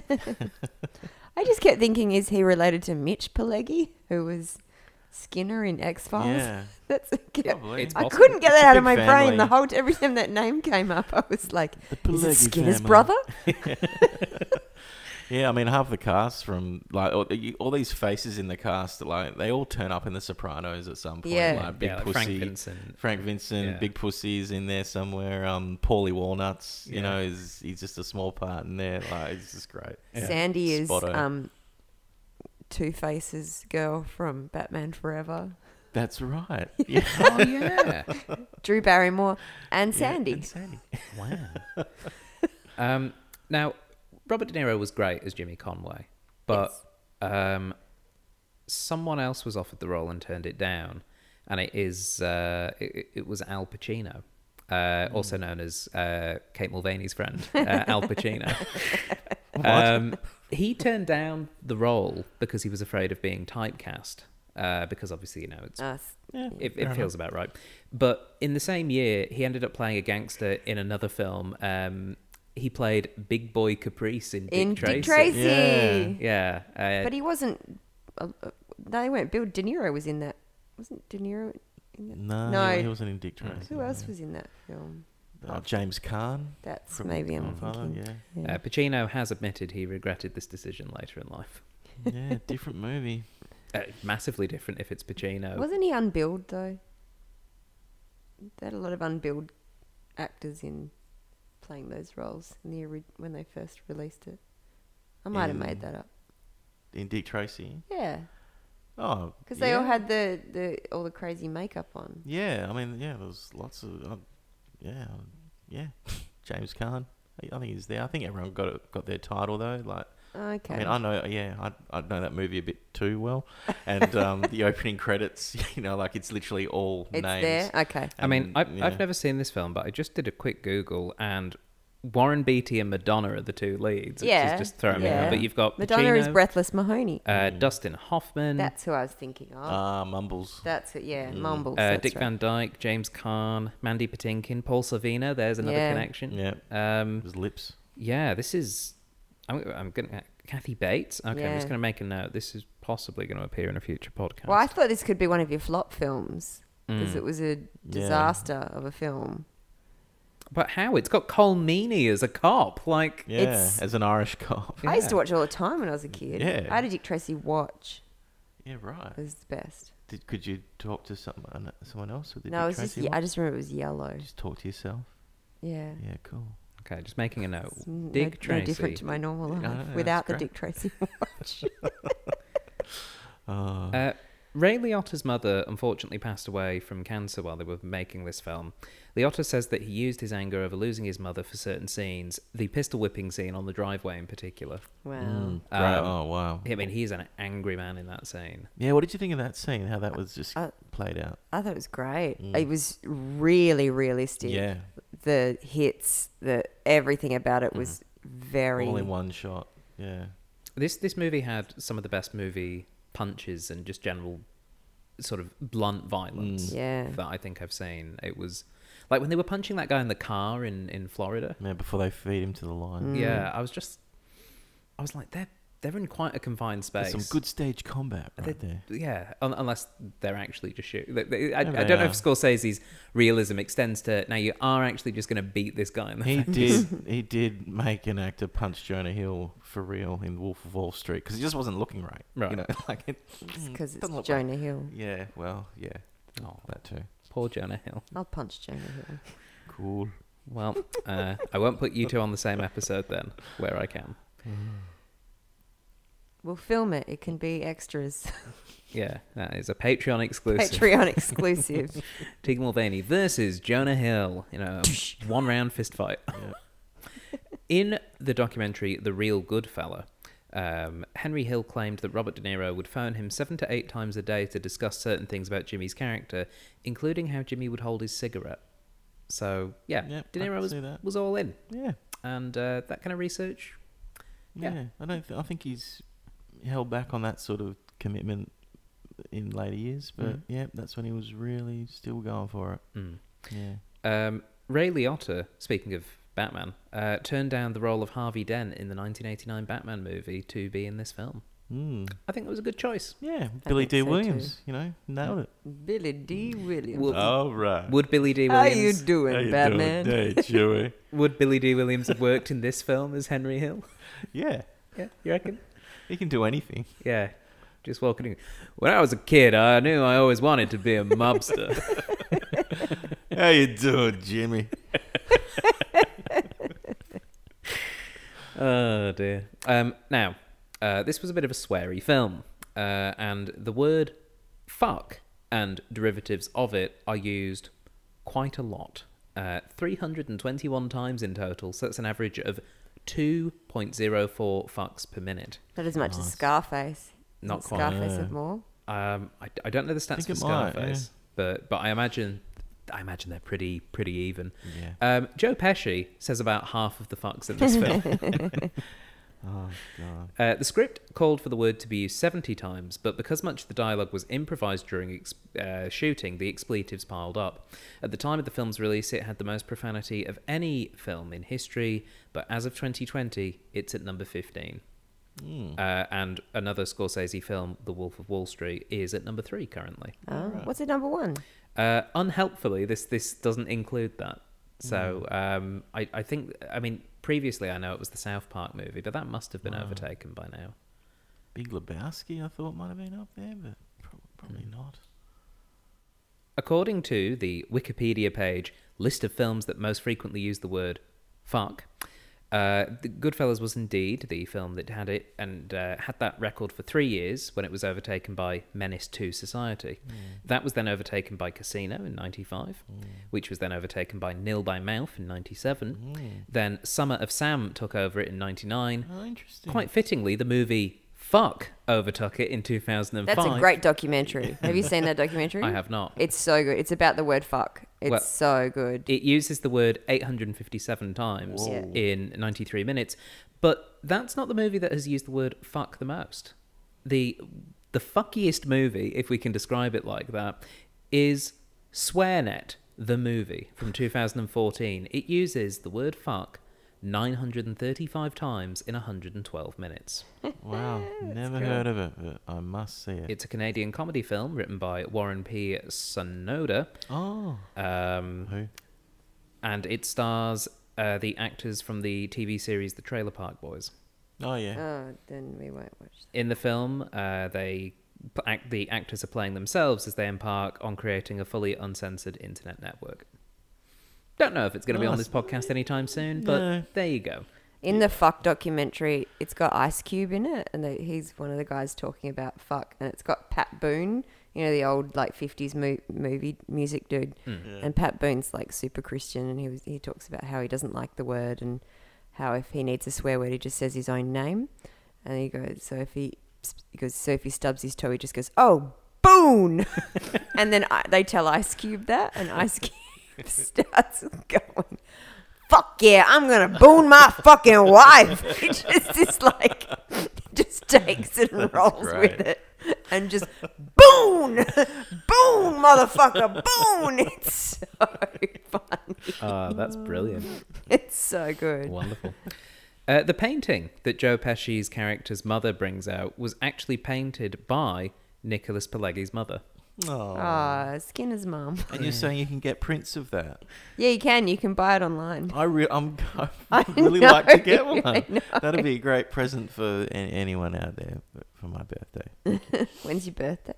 I just kept thinking, is he related to Mitch Pileggi, who was Skinner in X Files?
Yeah. [LAUGHS]
That's
Probably.
It's
I
possible.
couldn't get
It's a
that out of
big
my brain.
family.
The whole every time that name came up, I was like,
The
"Is it
Pileggi
Skinner's
family.
brother?" [LAUGHS] [LAUGHS]
Yeah, I mean, half the cast from like all, you- all these faces in the cast, like they all turn up in The Sopranos at some point.
Yeah.
like Big
yeah, like
Pussy,
Frank Vincent.
Frank Vincent,
Yeah.
Big Pussy's in there somewhere. Um, Paulie Walnuts, you
Yeah.
know, is he's just a small part in there. Like it's just great.
Yeah.
Sandy is
Spot
um, Two Faces girl from Batman Forever.
That's right. [LAUGHS] Yeah,
Oh yeah.
Drew Barrymore and
Yeah,
Sandy.
and Sandy.
Wow. [LAUGHS] um, now, Robert De Niro was great as Jimmy Conway, but um, someone else was offered the role and turned it down, and it is uh, it, it was Al Pacino. Uh, also known as uh, Kate Mulvany's friend, [LAUGHS] uh, Al Pacino. [LAUGHS] um, he turned down the role because he was afraid of being typecast. Uh, because obviously, you know, it's
s-
Yeah,
it, it feels about right. But in the same year, he ended up playing a gangster in another film. Um, he played Big Boy Caprice in Dick
in
Tracy.
Dick Tracy.
Yeah.
Yeah, uh,
But he wasn't. Uh, uh, they weren't. Bill De Niro was in that. Wasn't De Niro in that?
No,
No.
he wasn't in Dick Tracy.
Who else
yeah.
was in that film?
Uh, James Caan.
That's
from
maybe I'm thinking.
Yeah,
Yeah.
uh, Pacino has admitted he regretted this decision later in life.
yeah, different movie. [LAUGHS]
Uh, massively different if it's Pacino.
Wasn't he unbilled though? They had a lot of unbilled actors in playing those roles in the ori- when they first released it. I might have made
In-
that up.
In Dick Tracy.
Yeah,
Oh,
because they all
yeah.
had the, the all the crazy makeup on.
Yeah, I mean, yeah, there was lots of, uh, yeah, um, yeah. [LAUGHS] James Caan, I I think he's there. I think everyone got it, got their title though. Like,
Okay.
I mean, I know, yeah, I, I know that movie a bit too well, [LAUGHS] and um, the opening credits, [LAUGHS] you know, like it's literally all
it's
names.
there. Okay.
I mean, I've,
yeah.
I've never seen this film, but I just did a quick Google, and Warren Beatty and Madonna are the two leads. Which
Yeah,
is just throwing me
yeah.
out. But you've got
Madonna is Breathless Mahoney.
uh,
Mm.
Dustin Hoffman,
That's who I was thinking of.
Ah, Mumbles.
that's it. Yeah,
Mm.
Mumbles.
uh, Dick
right.
Van Dyke, James Caan, Mandy Patinkin, Paul Sorvino. There's another
Yeah.
connection.
Yeah,
Um,
it was lips.
yeah, this is. I'm, I'm gonna. Kathy Bates. Okay, I'm just going to make a note. This is possibly going to appear in a future podcast.
Well, I thought this could be one of your flop films because
Mm.
it was a disaster of a film.
But how? It's got Colm Meaney as a cop. Like,
Yeah,
It's-
as an Irish cop.
I used to watch it all the time when I was a kid.
Yeah.
I had a Dick Tracy watch.
Yeah, right.
It was the best.
Did, could you talk to someone someone else with the
no,
Dick
it was just
Tracy
ye- I just remember it was yellow.
Just talk to yourself.
Yeah.
Yeah, cool.
Okay, just making a note.
It's n-
Dick
no,
Tracy.
no different to my normal life
Yeah, that's
without the. Dick Tracy [LAUGHS] watch.
Oh, [LAUGHS] [LAUGHS]
Uh, Ray Liotta's mother unfortunately passed away from cancer while they were making this film. Liotta says that he used his anger over losing his mother for certain scenes, the pistol whipping scene on the driveway in particular.
wow.
mm, great.
Um,
oh, wow.
I mean, he's an angry man in that scene.
Yeah, what did you think of that scene? How that was just
Uh,
played out?
I thought it was great.
Mm.
It was really realistic.
Yeah,
The hits, the everything about it was very
all in one shot. Yeah.
This this movie had some of the best movie punches and just general sort of blunt violence
Mm.
Yeah.
that I think I've seen. It was like when they were punching that guy in the car in in Florida.
Yeah, before they feed him to the lion.
Mm.
Yeah, I was just, I was like, they're they're in quite a confined space.
There's some good stage combat
They-
there.
Yeah, un- unless they're actually just shooting. They- they- I,
Yeah,
I don't know if
are.
Scorsese's realism extends to now. You are actually just going to beat this guy in the
He
face.
did. [LAUGHS] He did make an actor punch Jonah Hill for real in Wolf of Wall Street because he just wasn't looking right.
Right.
You know, [LAUGHS] like it.
because it's
doesn't look
Jonah Hill.
Yeah. Well. Yeah.
Oh,
That too.
poor Jonah Hill.
I'll punch Jonah Hill.
Cool.
Well, uh, I won't put you two on the same episode then, where I can.
We'll film it. It can be extras. [LAUGHS]
Yeah, that is a Patreon exclusive.
Patreon [LAUGHS] exclusive.
Tegan Mulvany versus Jonah Hill in a one round fist fight. [LAUGHS]
Yeah.
In the documentary The Real Goodfella, um, Henry Hill claimed that Robert De Niro would phone him seven to eight times a day to discuss certain things about Jimmy's character, including how Jimmy would hold his cigarette. So, yeah,
Yep,
De Niro was, was all in.
Yeah.
And uh, that kind of research,
Yeah.
Yeah.
I don't. Th- I think he's held back on that sort of commitment in later years, but
Mhm.
yeah, that's when he was really still going for it.
mm.
Yeah.
Um, Ray Liotta, speaking of Batman, uh, turned down the role of Harvey Dent in the 1989 Batman movie to be in this film.
Mm.
I think it was a good choice.
Yeah. Billy Dee
so too.
Williams. You know, nailed it.
Billy Dee Williams.
Well,
All right.
Would Billy Dee
How you doing, Batman? [LAUGHS]
Hey, Joey.
would Billy Dee Williams have worked in this film as Henry Hill?
yeah.
Yeah, you reckon?
He can do anything.
Yeah, just walking. When I was a kid, I knew I always wanted to be a mobster. [LAUGHS]
How you doing, Jimmy? [LAUGHS]
oh dear. Um, now, uh, this was a bit of a sweary film, uh, and the word "fuck" and derivatives of it are used quite a lot. Uh, 321 times in total, so that's an average of 2.04 fucks per minute.
Not as much as
Nice.
Scarface.
Not quite.
Scarface
Yeah.
have more.
Um, I, I don't know the stats
Think
for
it might,
Scarface, but but I imagine I imagine they're pretty pretty even.
Yeah.
Um, Joe Pesci says about half of the fucks in this [LAUGHS] film. [LAUGHS]
Oh god.
Uh, the script called for the word to be used 70 times, but because much of the dialogue was improvised during ex- uh, shooting, the expletives piled up. At the time of the film's release, it had the most profanity of any film in history, but as of 2020, it's at number 15.
Mm.
Uh, and another Scorsese film, The Wolf of Wall Street, is at number three currently.
Oh,
Alright.
What's it number one?
Uh, unhelpfully, this this doesn't include that. So um, I, I think I mean previously I know it was the South Park movie, but that must have been
Wow.
overtaken by now.
Big Lebowski, I thought might have been up there, but prob- probably
Hmm.
not.
According to the Wikipedia page, list of films that most frequently use the word fuck, uh, the Goodfellas was indeed the film that had it and uh, had that record for three years when it was overtaken by Menace II Society. That was then overtaken by Casino in 95, which was then overtaken by Nil by Mouth in 97.
Mm.
Then Summer of Sam took over it in 99.
Oh, interesting.
Quite fittingly, the movie Fuck overtook it in 2005.
That's a great documentary. Have you seen that documentary? [LAUGHS]
I have not.
It's so good. It's about the word fuck. It's
Well-
so good.
It uses the word 857 times
Whoa.
in 93 minutes, but that's not the movie that has used the word fuck the most. The the fuckiest movie, if we can describe it like that, is Swearnet, the movie from 2014. It uses the word fuck 935 times in 112 minutes.
Wow, [LAUGHS] never
cool.
heard of it, but I must see it.
It's a Canadian comedy film written by Warren P. Sonoda,
oh,
um,
who?
and it stars uh, the actors from the TV series The Trailer Park Boys.
Oh yeah.
Oh, then we won't watch.
In the film, uh, they act, the actors are playing themselves as they embark on creating a fully uncensored internet network. Don't know if it's going to be on this podcast anytime soon, but
No.
there you go.
In the fuck documentary, it's got Ice Cube in it, and the, he's one of the guys talking about fuck, and it's got Pat Boone, you know, the old like '50s mo- movie music dude, hmm.
Yeah.
and Pat Boone's like super Christian, and he was he talks about how he doesn't like the word, and how if he needs a swear word, he just says his own name, and he goes, so if he he goes, so if he stubs his toe, he just goes, oh Boone, [LAUGHS] and then I, they tell Ice Cube that, and Ice Cube [LAUGHS] starts going fuck yeah, I'm gonna boon my fucking wife. [LAUGHS] It just is like, just takes it and rolls
great.
with it. And just boon, boon, motherfucker, boon. [LAUGHS] It's so funny.
Uh, that's brilliant.
It's so good.
Wonderful. Uh, the painting that Joe Pesci's character's mother brings out was actually painted by Nicholas Pileggi's mother.
Oh.
Skinner's mum.
and you're saying you can get prints of that?
Yeah, you can. You can buy it online.
I re- I'm, I [LAUGHS]
I [LAUGHS]
really
know,
like to get [LAUGHS]
I
one.
know.
That'd be a great present for a- anyone out there for- for my birthday.
When's your birthday?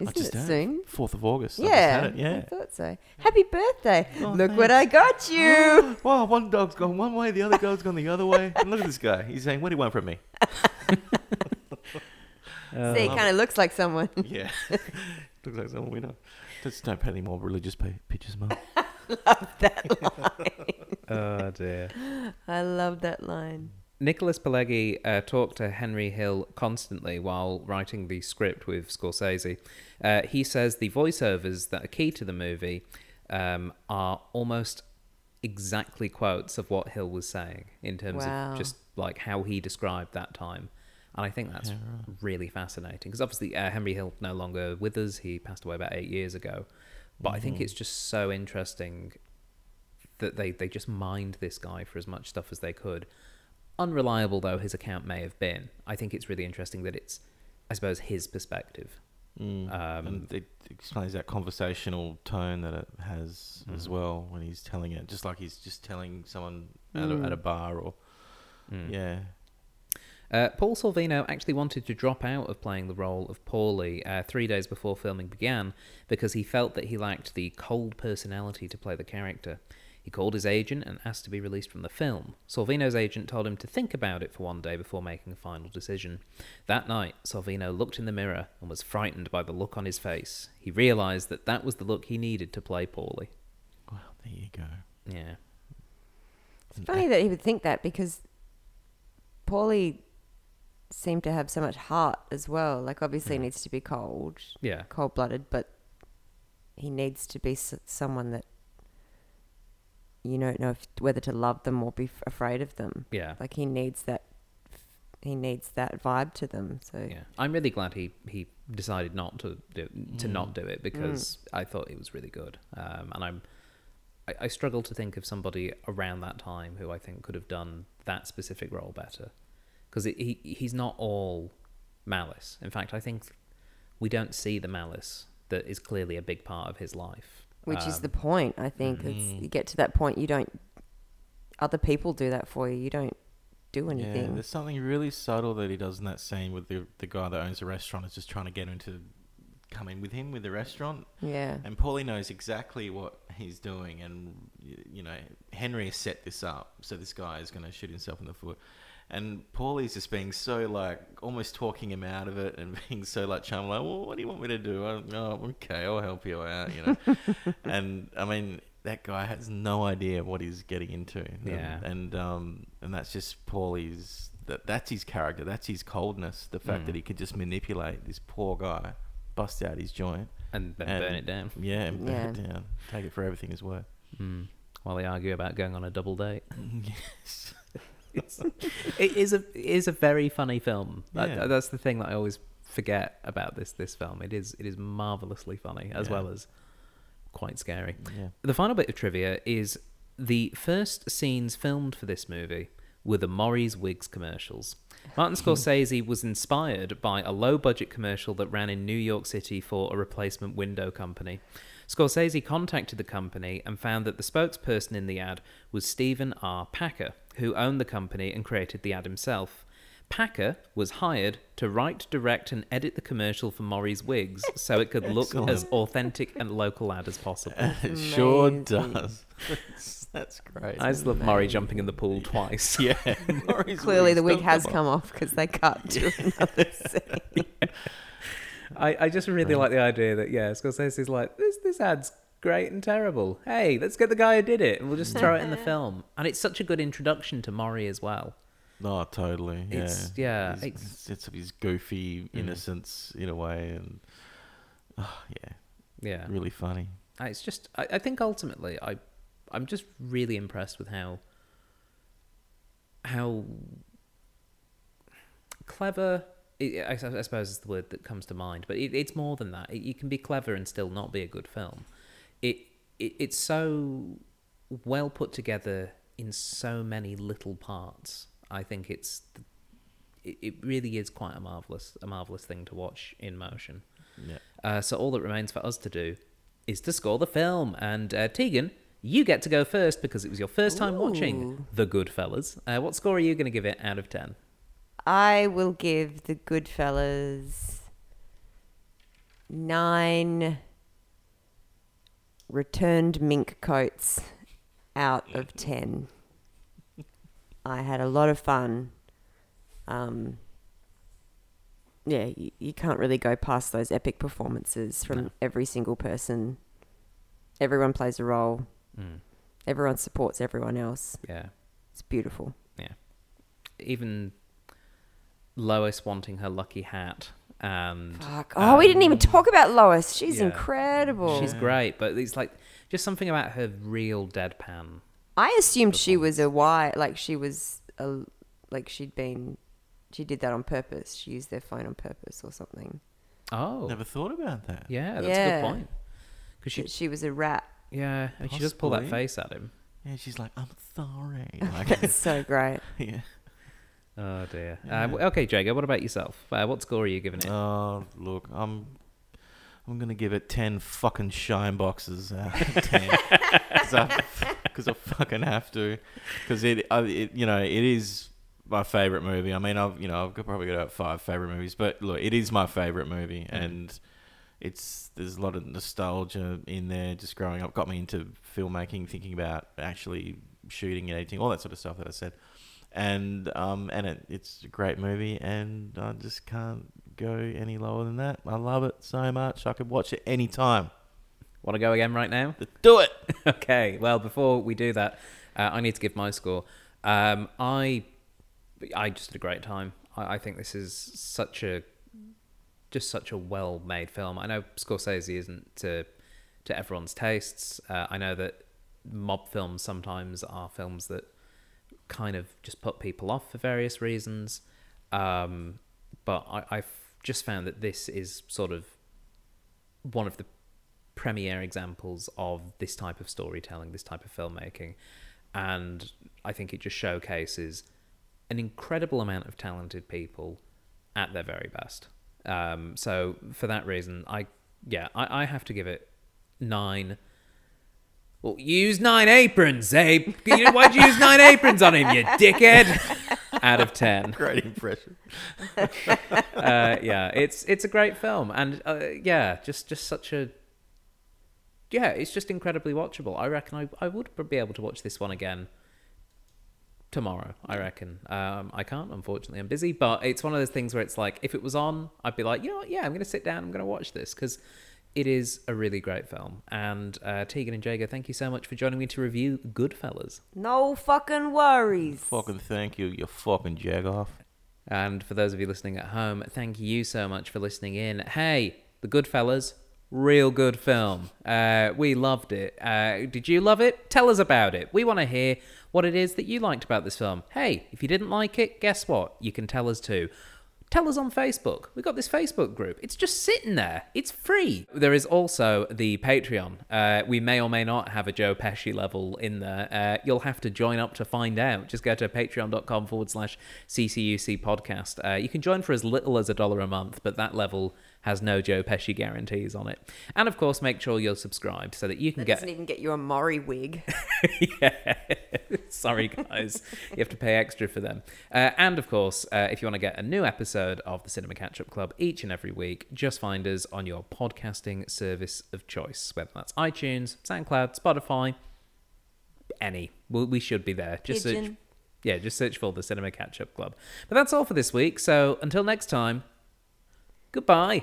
I
Isn't
just
it
had
soon?
Fourth of August. I just
Yeah,
had it,
I
yeah.
thought so. Happy birthday!
Oh,
Look what I got you. [GASPS]
wow, one dog's gone one way, the other dog's gone the other way. And look at this guy. He's saying, "What do you want from me?"
Uh,
See, it kind of looks like someone. [LAUGHS]
Yeah, [LAUGHS] looks like someone we know. Just don't paint any more religious pa- pictures, mum. [LAUGHS]
that line.
oh dear.
I love that line.
Nicholas Pileggi uh, talked to Henry Hill constantly while writing the script with Scorsese. Uh, he says the voiceovers that are key to the movie um, are almost exactly quotes of what Hill was saying in terms
Wow.
of just like how he described that time. And I think that's
Yeah, right.
really fascinating because obviously uh, Henry Hill no longer with us. He passed away about eight years ago. But I think
Mhm.
it's just so interesting that they, they just mined this guy for as much stuff as they could. Unreliable though his account may have been, I think it's really interesting that it's, I suppose, his perspective.
Mm.
Um,
and it explains that conversational tone that it has as
Mhm.
well when he's telling it, just like he's just telling someone at, a,
Mm.
at a bar or
Mm.
yeah.
Uh, Paul Sorvino actually wanted to drop out of playing the role of Paulie uh, three days before filming began because he felt that he lacked the cold personality to play the character. He called his agent and asked to be released from the film. Sorvino's agent told him to think about it for one day before making a final decision. That night, Sorvino looked in the mirror and was frightened by the look on his face. He realised that that was the look he needed to play Paulie.
Well, there you go.
Yeah.
It's funny that he would think that because Paulie seemed to have so much heart as well. Like, obviously, he
Mm.
needs to be cold,
Yeah.
cold blooded, but he needs to be s- someone that you don't know if, whether to love them or be f- afraid of them.
Yeah.
Like, he needs that. He needs that vibe to them. So
Yeah, I'm really glad he, he decided not to do to not do it because I thought it was really good. Um, and I'm I, I struggle to think of somebody around that time who I think could have done that specific role better because he he's not all malice. In fact, I think we don't see the malice that is clearly a big part of his life.
which is
Um,
the point. I think it's
Mm.
you get to that point, you don't. Other people do that for you. You don't do anything.
Yeah,
anything.
there's something really subtle that he does in that scene with the the guy that owns the restaurant is just trying to get him to come in with him with the restaurant.
Yeah.
And Paulie knows exactly what he's doing, and you know Henry has set this up, so this guy is going to shoot himself in the foot. And Paulie's just being so like almost talking him out of it, and [LAUGHS] being so like charming, like, "Well, what do you want me to do? Oh, oh, okay, I'll help you out," you know. [LAUGHS] and I mean, that guy has no idea what he's getting into. And-
Yeah.
And um, and that's just Paulie's. That that's his character. That's his coldness. The fact
Mm.
that he could just manipulate this poor guy, bust out his joint.
and then
and-
burn it down
Yeah, and burn it down. Take it for everything it's worth.
mm. while they argue about going on a double date. [LAUGHS]
yes. [LAUGHS]
it is a it is a very funny film. That-
Yeah.
that's the thing that I always forget about this this film. It is it is marvelously funny as
Yeah.
well as quite scary.
Yeah.
The final bit of trivia is The first scenes filmed for this movie were the Morrie's Wigs commercials. Martin [LAUGHS] Scorsese was inspired by a low budget commercial that ran in New York City for a replacement window company. Scorsese contacted the company and found that the spokesperson in the ad was Stephen R. Packer, who owned the company and created the ad himself. Packer was hired to write, direct, and edit the commercial for Morrie's Wigs so it could look
Excellent.
as authentic and local ad as possible. [LAUGHS]
it sure does. That's, [LAUGHS] that's great.
I just love Morrie jumping in the pool twice. [LAUGHS]
yeah. Morrie's
Clearly, the wig has
come
come off because they cut to another scene.
I, I just really like the idea that yeah, Scorsese's like this this ad's great and terrible. Hey, let's get the guy who did it and we'll just throw it in the film. And it's such a good introduction to Morrie as well.
No, totally. Yeah.
It's- yeah,
His,
it's-
his- it's his goofy innocence in a way, and [SIGHS] oh, yeah,
Yeah,
really funny.
Uh, it's just I, I think ultimately I I'm just really impressed with how how clever I, I, I suppose is the word that comes to mind but it, it's more than that it, you can be clever and still not be a good film it, it it's so well put together in so many little parts i think it's it, it really is quite a marvelous a marvelous thing to watch in motion
Yeah.
uh, so all that remains for us to do is to score the film. And uh, Tegan, you get to go first because it was your first time watching The Goodfellas. Uh, what score are you going to give it out of ten?
I will give the Goodfellas nine returned mink coats out of ten. I had a lot of fun. Um, yeah, you, you can't really go past those epic performances from
No.
every single person. Everyone plays a role.
Mm,
Everyone supports everyone else.
yeah,
It's beautiful. Yeah.
Even Lois wanting her lucky hat, and
Fuck. Oh, we didn't even
um,
talk about Lois. She's
yeah.
incredible.
she's great. But it's like just something about her real deadpan.
I assumed she was a why, like she was a, like she'd been, she did that on purpose. She used their phone on purpose or something.
Oh,
Never thought about that.
yeah, that's a good point. Because she,
She, she was a rat.
yeah, and she does pull that face at him.
Yeah, she's like, I'm sorry. [LAUGHS] Like,
That's so great. [LAUGHS]
yeah.
Oh dear. Uh, okay, Jago, what about yourself? Uh, what score are you giving it?
Oh, look, I'm I'm gonna give it ten fucking shine boxes out of [LAUGHS] ten because I, [LAUGHS] I fucking have to because it, I, it you know it is my favorite movie. I mean I've you know I've got- probably got about five favorite movies, but look, it is my favorite movie and. It's there's a lot of nostalgia in there. Just growing up got me into filmmaking, thinking about actually shooting and editing, all that sort of stuff that I said and um and it, it's a great movie and I just can't go any lower than that. I love it so much. I could watch it anytime.
Want to go again right now?
Let's do it. [LAUGHS]
okay. Well, before we do that, uh, I need to give my score. Um, I, I just had a great time. I, I think this is such a, just such a well-made film. I know Scorsese isn't to, to everyone's tastes. Uh, I know that mob films sometimes are films that kind of just put people off for various reasons. Um, but I, I've just found that this is sort of one of the premier examples of this type of storytelling, this type of filmmaking. And I think it just showcases an incredible amount of talented people at their very best. Um, so for that reason, I yeah, I, I have to give it nine. Well, you use nine aprons, eh? You know, Why'd you use nine aprons on him, you dickhead? Out of ten
Great impression. [LAUGHS]
uh, yeah, it's it's a great film, and uh, yeah, just just such a yeah, it's just incredibly watchable. I reckon I I would be able to watch this one again tomorrow. I reckon. Um, I can't, unfortunately, I'm busy. But it's one of those things where it's like, if it was on, I'd be like, you know what? Yeah, I'm going to sit down. I'm going to watch this because it is a really great film. And uh, Tegan and Jago, thank you so much for joining me to review Goodfellas.
No fucking worries.
Fucking thank you, you fucking jagoff.
And for those of you listening at home, thank you so much for listening in. Hey, The Goodfellas, real good film. Uh, we loved it. Uh, did you love it? Tell us about it. We want to hear what it is that you liked about this film. Hey, if you didn't like it, guess what? You can tell us too. Tell us on Facebook. We've got this Facebook group. It's just sitting there. It's free. There is also the Patreon. Uh, we may or may not have a Joe Pesci level in there. Uh, you'll have to join up to find out. Just go to patreon.com forward slash CCUC podcast. Uh, you can join for as little as a dollar a month, but that level has no Joe Pesci guarantees on it. And of course, make sure you're subscribed so that you can
That
get.
doesn't even get you a Morrie wig. [LAUGHS]
yeah. [LAUGHS] Sorry, guys. you have to pay extra for them. Uh, and of course, uh, if you want to get a new episode of the Cinema Catch Up Club each and every week, just find us on your podcasting service of choice, whether that's iTunes, SoundCloud, Spotify, any. We, we should be there. Just search. Yeah, just search for the Cinema Catch Up Club. But that's all for this week. So until next time, goodbye.